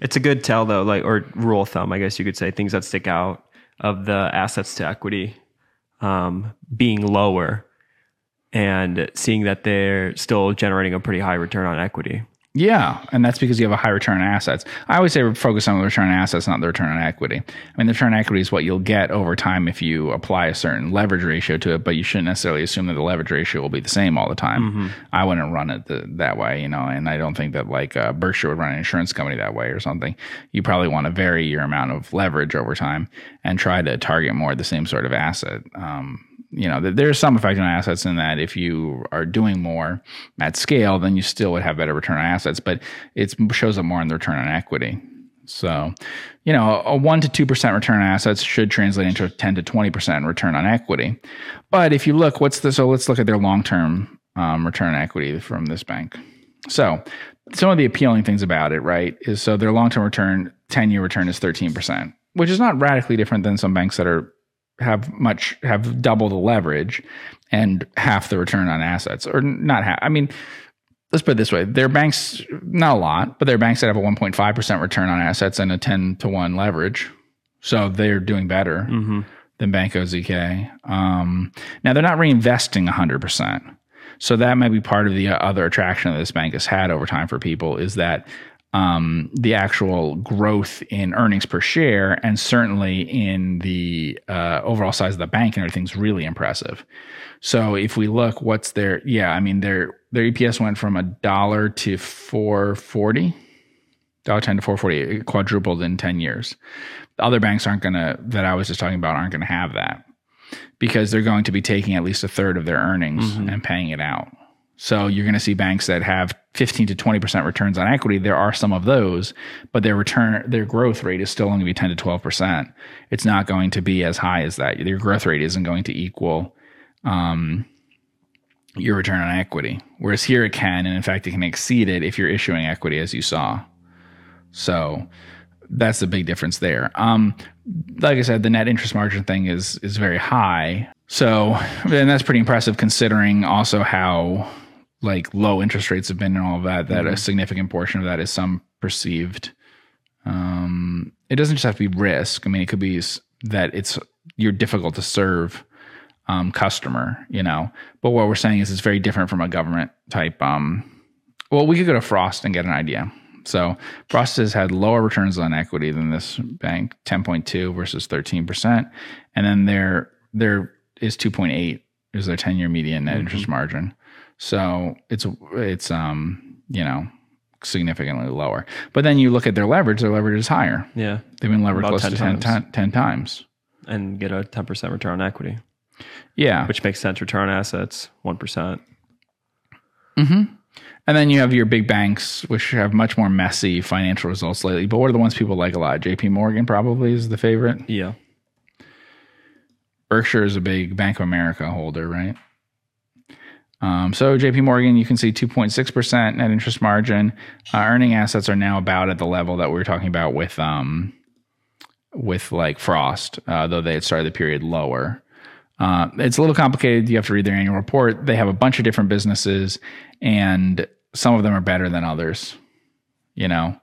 It's a good tell though, like or rule of thumb, I guess you could say, things that stick out of the assets to equity um, being lower and seeing that they're still generating a pretty high return on equity. Yeah, and that's because you have a high return on assets. I always say focus on the return on assets, not the return on equity. I mean, the return on equity is what you'll get over time if you apply a certain leverage ratio to it, but you shouldn't necessarily assume that the leverage ratio will be the same all the time. I wouldn't run it the, that way, you know, and I don't think that like uh, Berkshire would run an insurance company that way or something. You probably want to vary your amount of leverage over time and try to target more the same sort of asset. Um, you know, there's some effect on assets in that if you are doing more at scale, then you still would have better return on assets, but it shows up more in the return on equity. So, you know, a one to two percent return on assets should translate into a ten to twenty percent return on equity. But if you look, what's the so let's look at their long term um, return on equity from this bank. So, some of the appealing things about it, right, is so their long term return, ten year return is thirteen percent, which is not radically different than some banks that are have much have double the leverage and half the return on assets, or not half. I mean, let's put it this way: their banks, not a lot, but their banks that have a 1.5 percent return on assets and a 10 to one leverage, so they're doing better than Bank OZK. Um, now they're not reinvesting 100 percent. So that might be part of the other attraction that this bank has had over time for people is that um, the actual growth in earnings per share and certainly in the uh, overall size of the bank and everything's really impressive. So if we look, what's their yeah, I mean their their EPS went from a dollar to four forty, dollar ten to four forty, it quadrupled in ten years. The other banks aren't gonna that I was just talking about aren't gonna have that because they're going to be taking at least a third of their earnings and paying it out. So you're going to see banks that have 15 to 20% returns on equity. There are some of those, but their return, their growth rate is still only going to be 10 to 12%. It's not going to be as high as that. Your growth rate isn't going to equal um, your return on equity. Whereas here it can, and in fact, it can exceed it if you're issuing equity, as you saw. So that's the big difference there. Um, like I said, the net interest margin thing is is very high. So, and that's pretty impressive considering also how like low interest rates have been and all of that. That a significant portion of that is some perceived. Um, it doesn't just have to be risk. I mean, it could be that it's you're difficult to serve um, customer, you know. But what we're saying is it's very different from a government type. Um, well, we could go to Frost and get an idea. So Frost has had lower returns on equity than this bank, 10.2 versus 13%. And then there there is 2.8 is their 10-year median net interest margin. So it's it's um, you know, significantly lower. But then you look at their leverage, their leverage is higher. Yeah. They've been levered About close 10 to 10, times. 10 10 times. And get a 10% return on equity, Yeah. which makes sense. Return on assets, 1%. And then you have your big banks, which have much more messy financial results lately. But what are the ones people like a lot? JP Morgan probably is the favorite. Yeah. Berkshire is a big Bank of America holder, right? Um, so JP Morgan, you can see 2.6% net interest margin. Uh, earning assets are now about at the level that we were talking about with um, with like Frost, uh, though they had started the period lower. Uh, it's a little complicated. You have to read their annual report. They have a bunch of different businesses, and some of them are better than others. You know,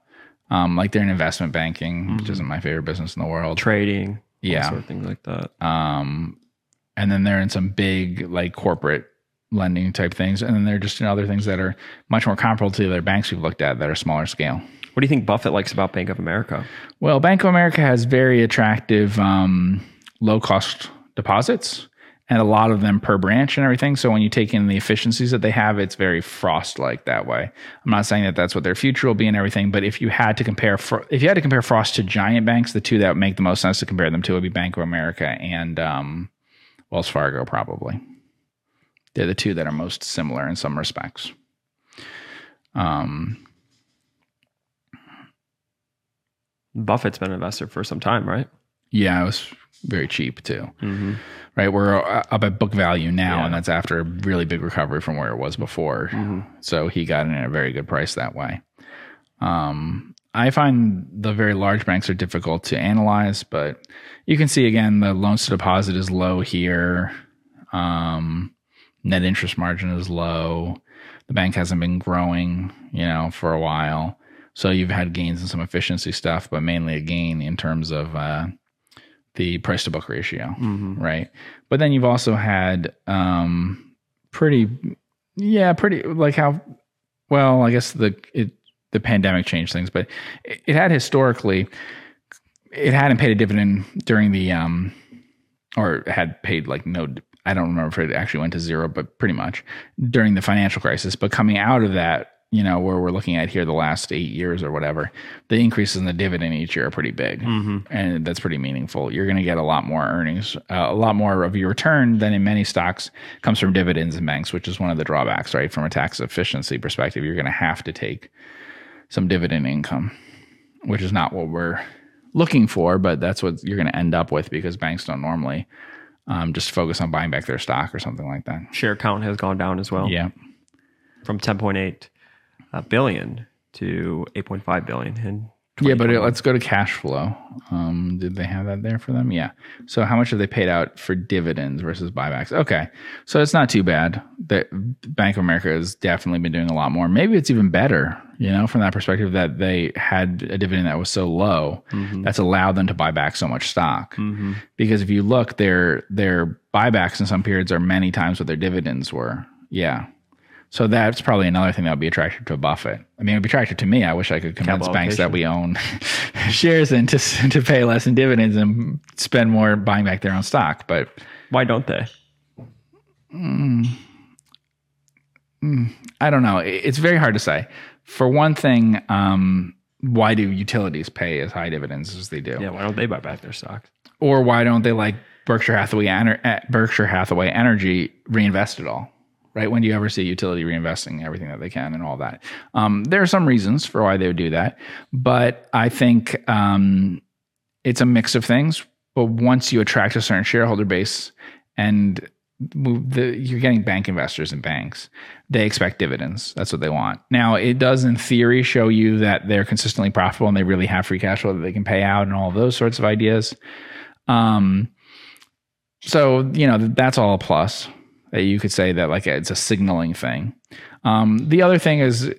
um, like they're in investment banking, which isn't my favorite business in the world. Trading. Yeah. Sort of things like that. Um, and then they're in some big like corporate lending type things, and then they're just in other things that are much more comparable to the other banks we've looked at that are smaller scale. What do you think Buffett likes about Bank of America? Well, Bank of America has very attractive um, low cost deposits and a lot of them per branch and everything. So when you take in the efficiencies that they have, it's very frost like that way. I'm not saying that that's what their future will be and everything, but if you had to compare, if you had to compare Frost to giant banks, the two that would make the most sense to compare them to would be Bank of America and um, Wells Fargo, probably. They're the two that are most similar in some respects. Um, Buffett's been an investor for some time, right? Yeah, it was very cheap too. Right, we're uh, up at book value now, and that's after a really big recovery from where it was before. So he got in at a very good price that way. Um, I find the very large banks are difficult to analyze, but you can see again the loans to deposit is low here. Um, net interest margin is low. The bank hasn't been growing, you know, for a while. So you've had gains in some efficiency stuff, but mainly a gain in terms of uh, the price to book ratio, right? But then you've also had um, pretty, yeah, pretty like how well, I guess the it the pandemic changed things, but it, it had historically, it hadn't paid a dividend during the um, or had paid like no. I don't remember if it actually went to zero, but pretty much during the financial crisis. But coming out of that, you know, where we're looking at here the last eight years or whatever, the increases in the dividend each year are pretty big. And that's pretty meaningful. You're going to get a lot more earnings, uh, a lot more of your return than in many stocks comes from dividends in banks, which is one of the drawbacks, right? From a tax efficiency perspective, you're going to have to take some dividend income, which is not what we're looking for, but that's what you're going to end up with because banks don't normally um, just focus on buying back their stock or something like that. Share count has gone down as well Yeah. from 10.8 uh, to 8.5 billion in Yeah, but it, let's go to cash flow. Um, did they have that there for them? Yeah. So how much have they paid out for dividends versus buybacks? Okay, so it's not too bad. The Bank of America has definitely been doing a lot more. Maybe it's even better, you know, from that perspective that they had a dividend that was so low that's allowed them to buy back so much stock. Because if you look, their their buybacks in some periods are many times what their dividends were. Yeah. So that's probably another thing that would be attractive to Buffett. I mean, it would be attractive to me. I wish I could convince Capital banks that we own shares in to, to pay less in dividends and spend more buying back their own stock. But Why don't they? I don't know. It- It's very hard to say. For one thing, um, why do utilities pay as high dividends as they do? Yeah, why don't they buy back their stock? Or why don't they like Berkshire Hathaway, eh, Berkshire Hathaway Energy reinvest it all? Right? When do you ever see utility reinvesting everything that they can and all that? Um, there are some reasons for why they would do that, but I think um, it's a mix of things. But once you attract a certain shareholder base and the, you're getting bank investors and banks, they expect dividends. That's what they want. Now, it does in theory show you that they're consistently profitable and they really have free cash flow that they can pay out and all those sorts of ideas. Um, so you know that's all a plus that you could say that like it's a signaling thing. Um, the other thing is,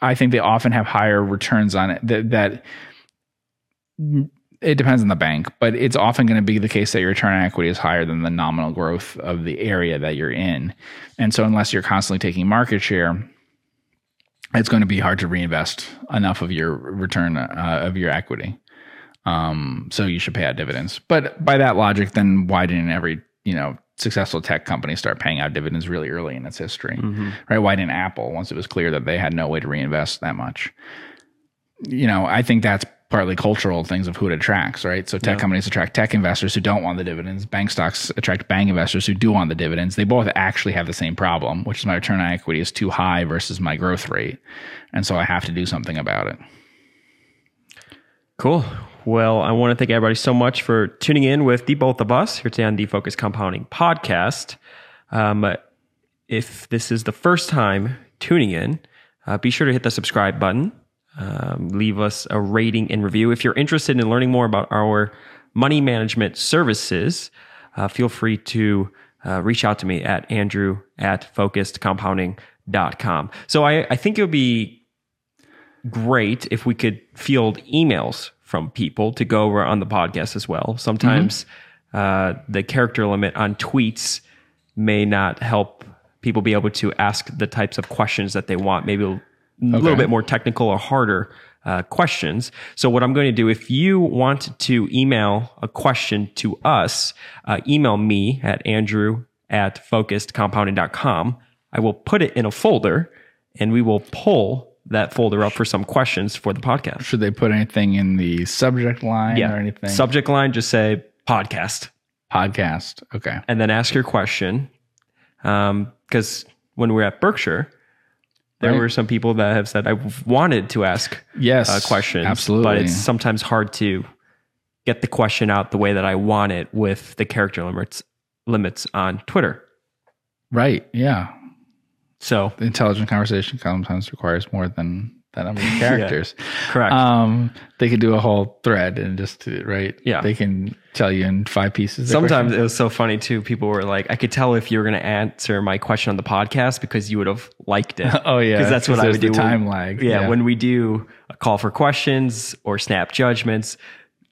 I think they often have higher returns on it. That, that it depends on the bank, but it's often going to be the case that your return on equity is higher than the nominal growth of the area that you're in, and so unless you're constantly taking market share. It's going to be hard to reinvest enough of your return uh, of your equity. Um, so you should pay out dividends. But by that logic, then why didn't every you know successful tech companies start paying out dividends really early in its history? Mm-hmm. Right? Why didn't Apple once it was clear that they had no way to reinvest that much? You know, I think that's partly cultural things of who it attracts, right? So tech companies attract tech investors who don't want the dividends. Bank stocks attract bank investors who do want the dividends. They both actually have the same problem, which is my return on equity is too high versus my growth rate. And so I have to do something about it. Cool. Well, I want to thank everybody so much for tuning in with the both of us here today on the Focused Compounding podcast. Um, if this is the first time tuning in, uh, be sure to hit the subscribe button. Um, leave us a rating and review. If you're interested in learning more about our money management services, uh, feel free to uh, reach out to me at andrew at focusedcompounding.com. So I, I think it would be great if we could field emails from people to go over on the podcast as well. Sometimes uh, the character limit on tweets may not help people be able to ask the types of questions that they want, maybe a little bit more technical or harder uh, questions. So, what I'm going to do, if you want to email a question to us, uh, email me at andrew at focusedcompounding.com. I will put it in a folder and we will pull that folder up for some questions for the podcast. Should they put anything in the subject line or anything? Subject line, just say podcast Podcast. Okay. and then ask your question. Um, because when we were at Berkshire, there Right. were some people that have said, I wanted to ask Yes. uh, questions, Absolutely. but it's sometimes hard to get the question out the way that I want it with the character limits limits on Twitter. right. Yeah. So, The intelligent conversation sometimes requires more than that number of characters. correct. Um, they could do a whole thread and just right. Yeah. They can tell you in five pieces. Sometimes question. it was so funny too. People were like, I could tell if you were going to answer my question on the podcast because you would have liked it. Oh, yeah, Because that's what 'cause I would do. the when- time lag. Yeah, Yeah. When we do a call for questions or snap judgments,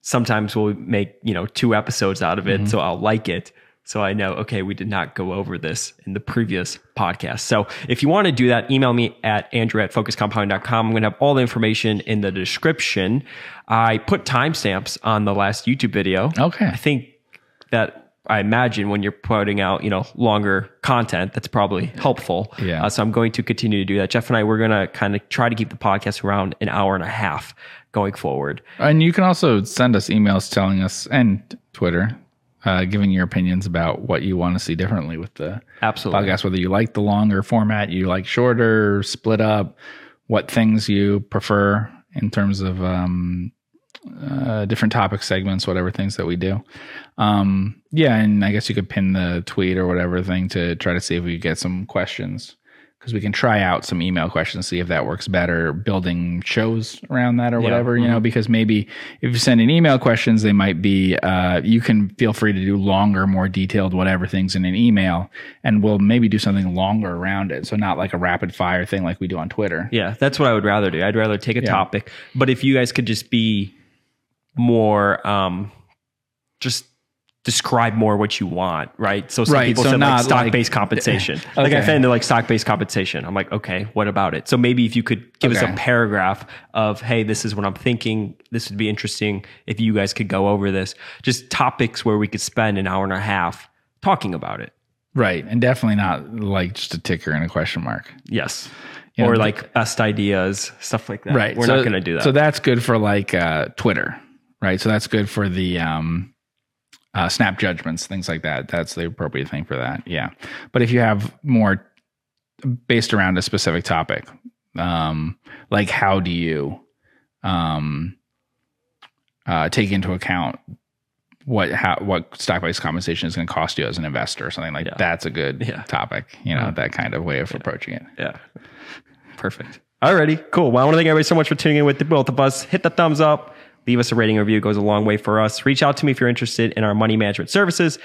sometimes we'll make, you know, two episodes out of Mm-hmm. it. So I'll like it. So I know, okay, we did not go over this in the previous podcast. So if you want to do that, email me at andrew at focuscompound.com. I'm going to have all the information in the description. I put timestamps on the last YouTube video. Okay. I think that I imagine when you're putting out, you know, longer content, that's probably helpful. Yeah. Uh, so I'm going to continue to do that. Geoff and I, we're going to kind of try to keep the podcast around an hour and a half going forward. And you can also send us emails telling us and Twitter, uh, giving your opinions about what you want to see differently with the Absolutely. podcast, whether you like the longer format, you like shorter, split up, what things you prefer in terms of um, uh, different topic segments, whatever things that we do. Um, yeah, and I guess you could pin the tweet or whatever thing to try to see if we get some questions because we can try out some email questions, see if that works better, building shows around that or whatever, you know, because maybe if you send in email questions, they might be, uh, you can feel free to do longer, more detailed, whatever things in an email, and we'll maybe do something longer around it. So not like a rapid fire thing like we do on Twitter. Yeah, that's what I would rather do. I'd rather take a topic, but if you guys could just be more, um, just describe more what you want, right? So some Right, people so said like not stock like- based compensation. Like I Okay. found like stock based compensation. I'm like, okay, what about it? So maybe if you could give us a paragraph of, hey, this is what I'm thinking. This would be interesting if you guys could go over this. Just topics where we could spend an hour and a half talking about it. Right. And definitely not like just a ticker and a question mark. Yes. Yeah, or but- like best ideas, stuff like that. Right. We're So- not going to do that. So that's good for like uh, Twitter, right? So that's good for the um, uh, snap judgments, things like that. That's the appropriate thing for that. Yeah. But if you have more based around a specific topic, um, like how do you um, uh, take into account what how what stock based compensation is going to cost you as an investor or something like Yeah. that's a good Yeah. topic. You know, that kind of way of approaching it. Yeah. Perfect. Alrighty, cool. Well, I want to thank everybody so much for tuning in with the both of us. Hit the thumbs up, leave us a rating review. It goes a long way for us. Reach out to me if you're interested in our money management services,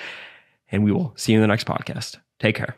and we will see you in the next podcast. Take care.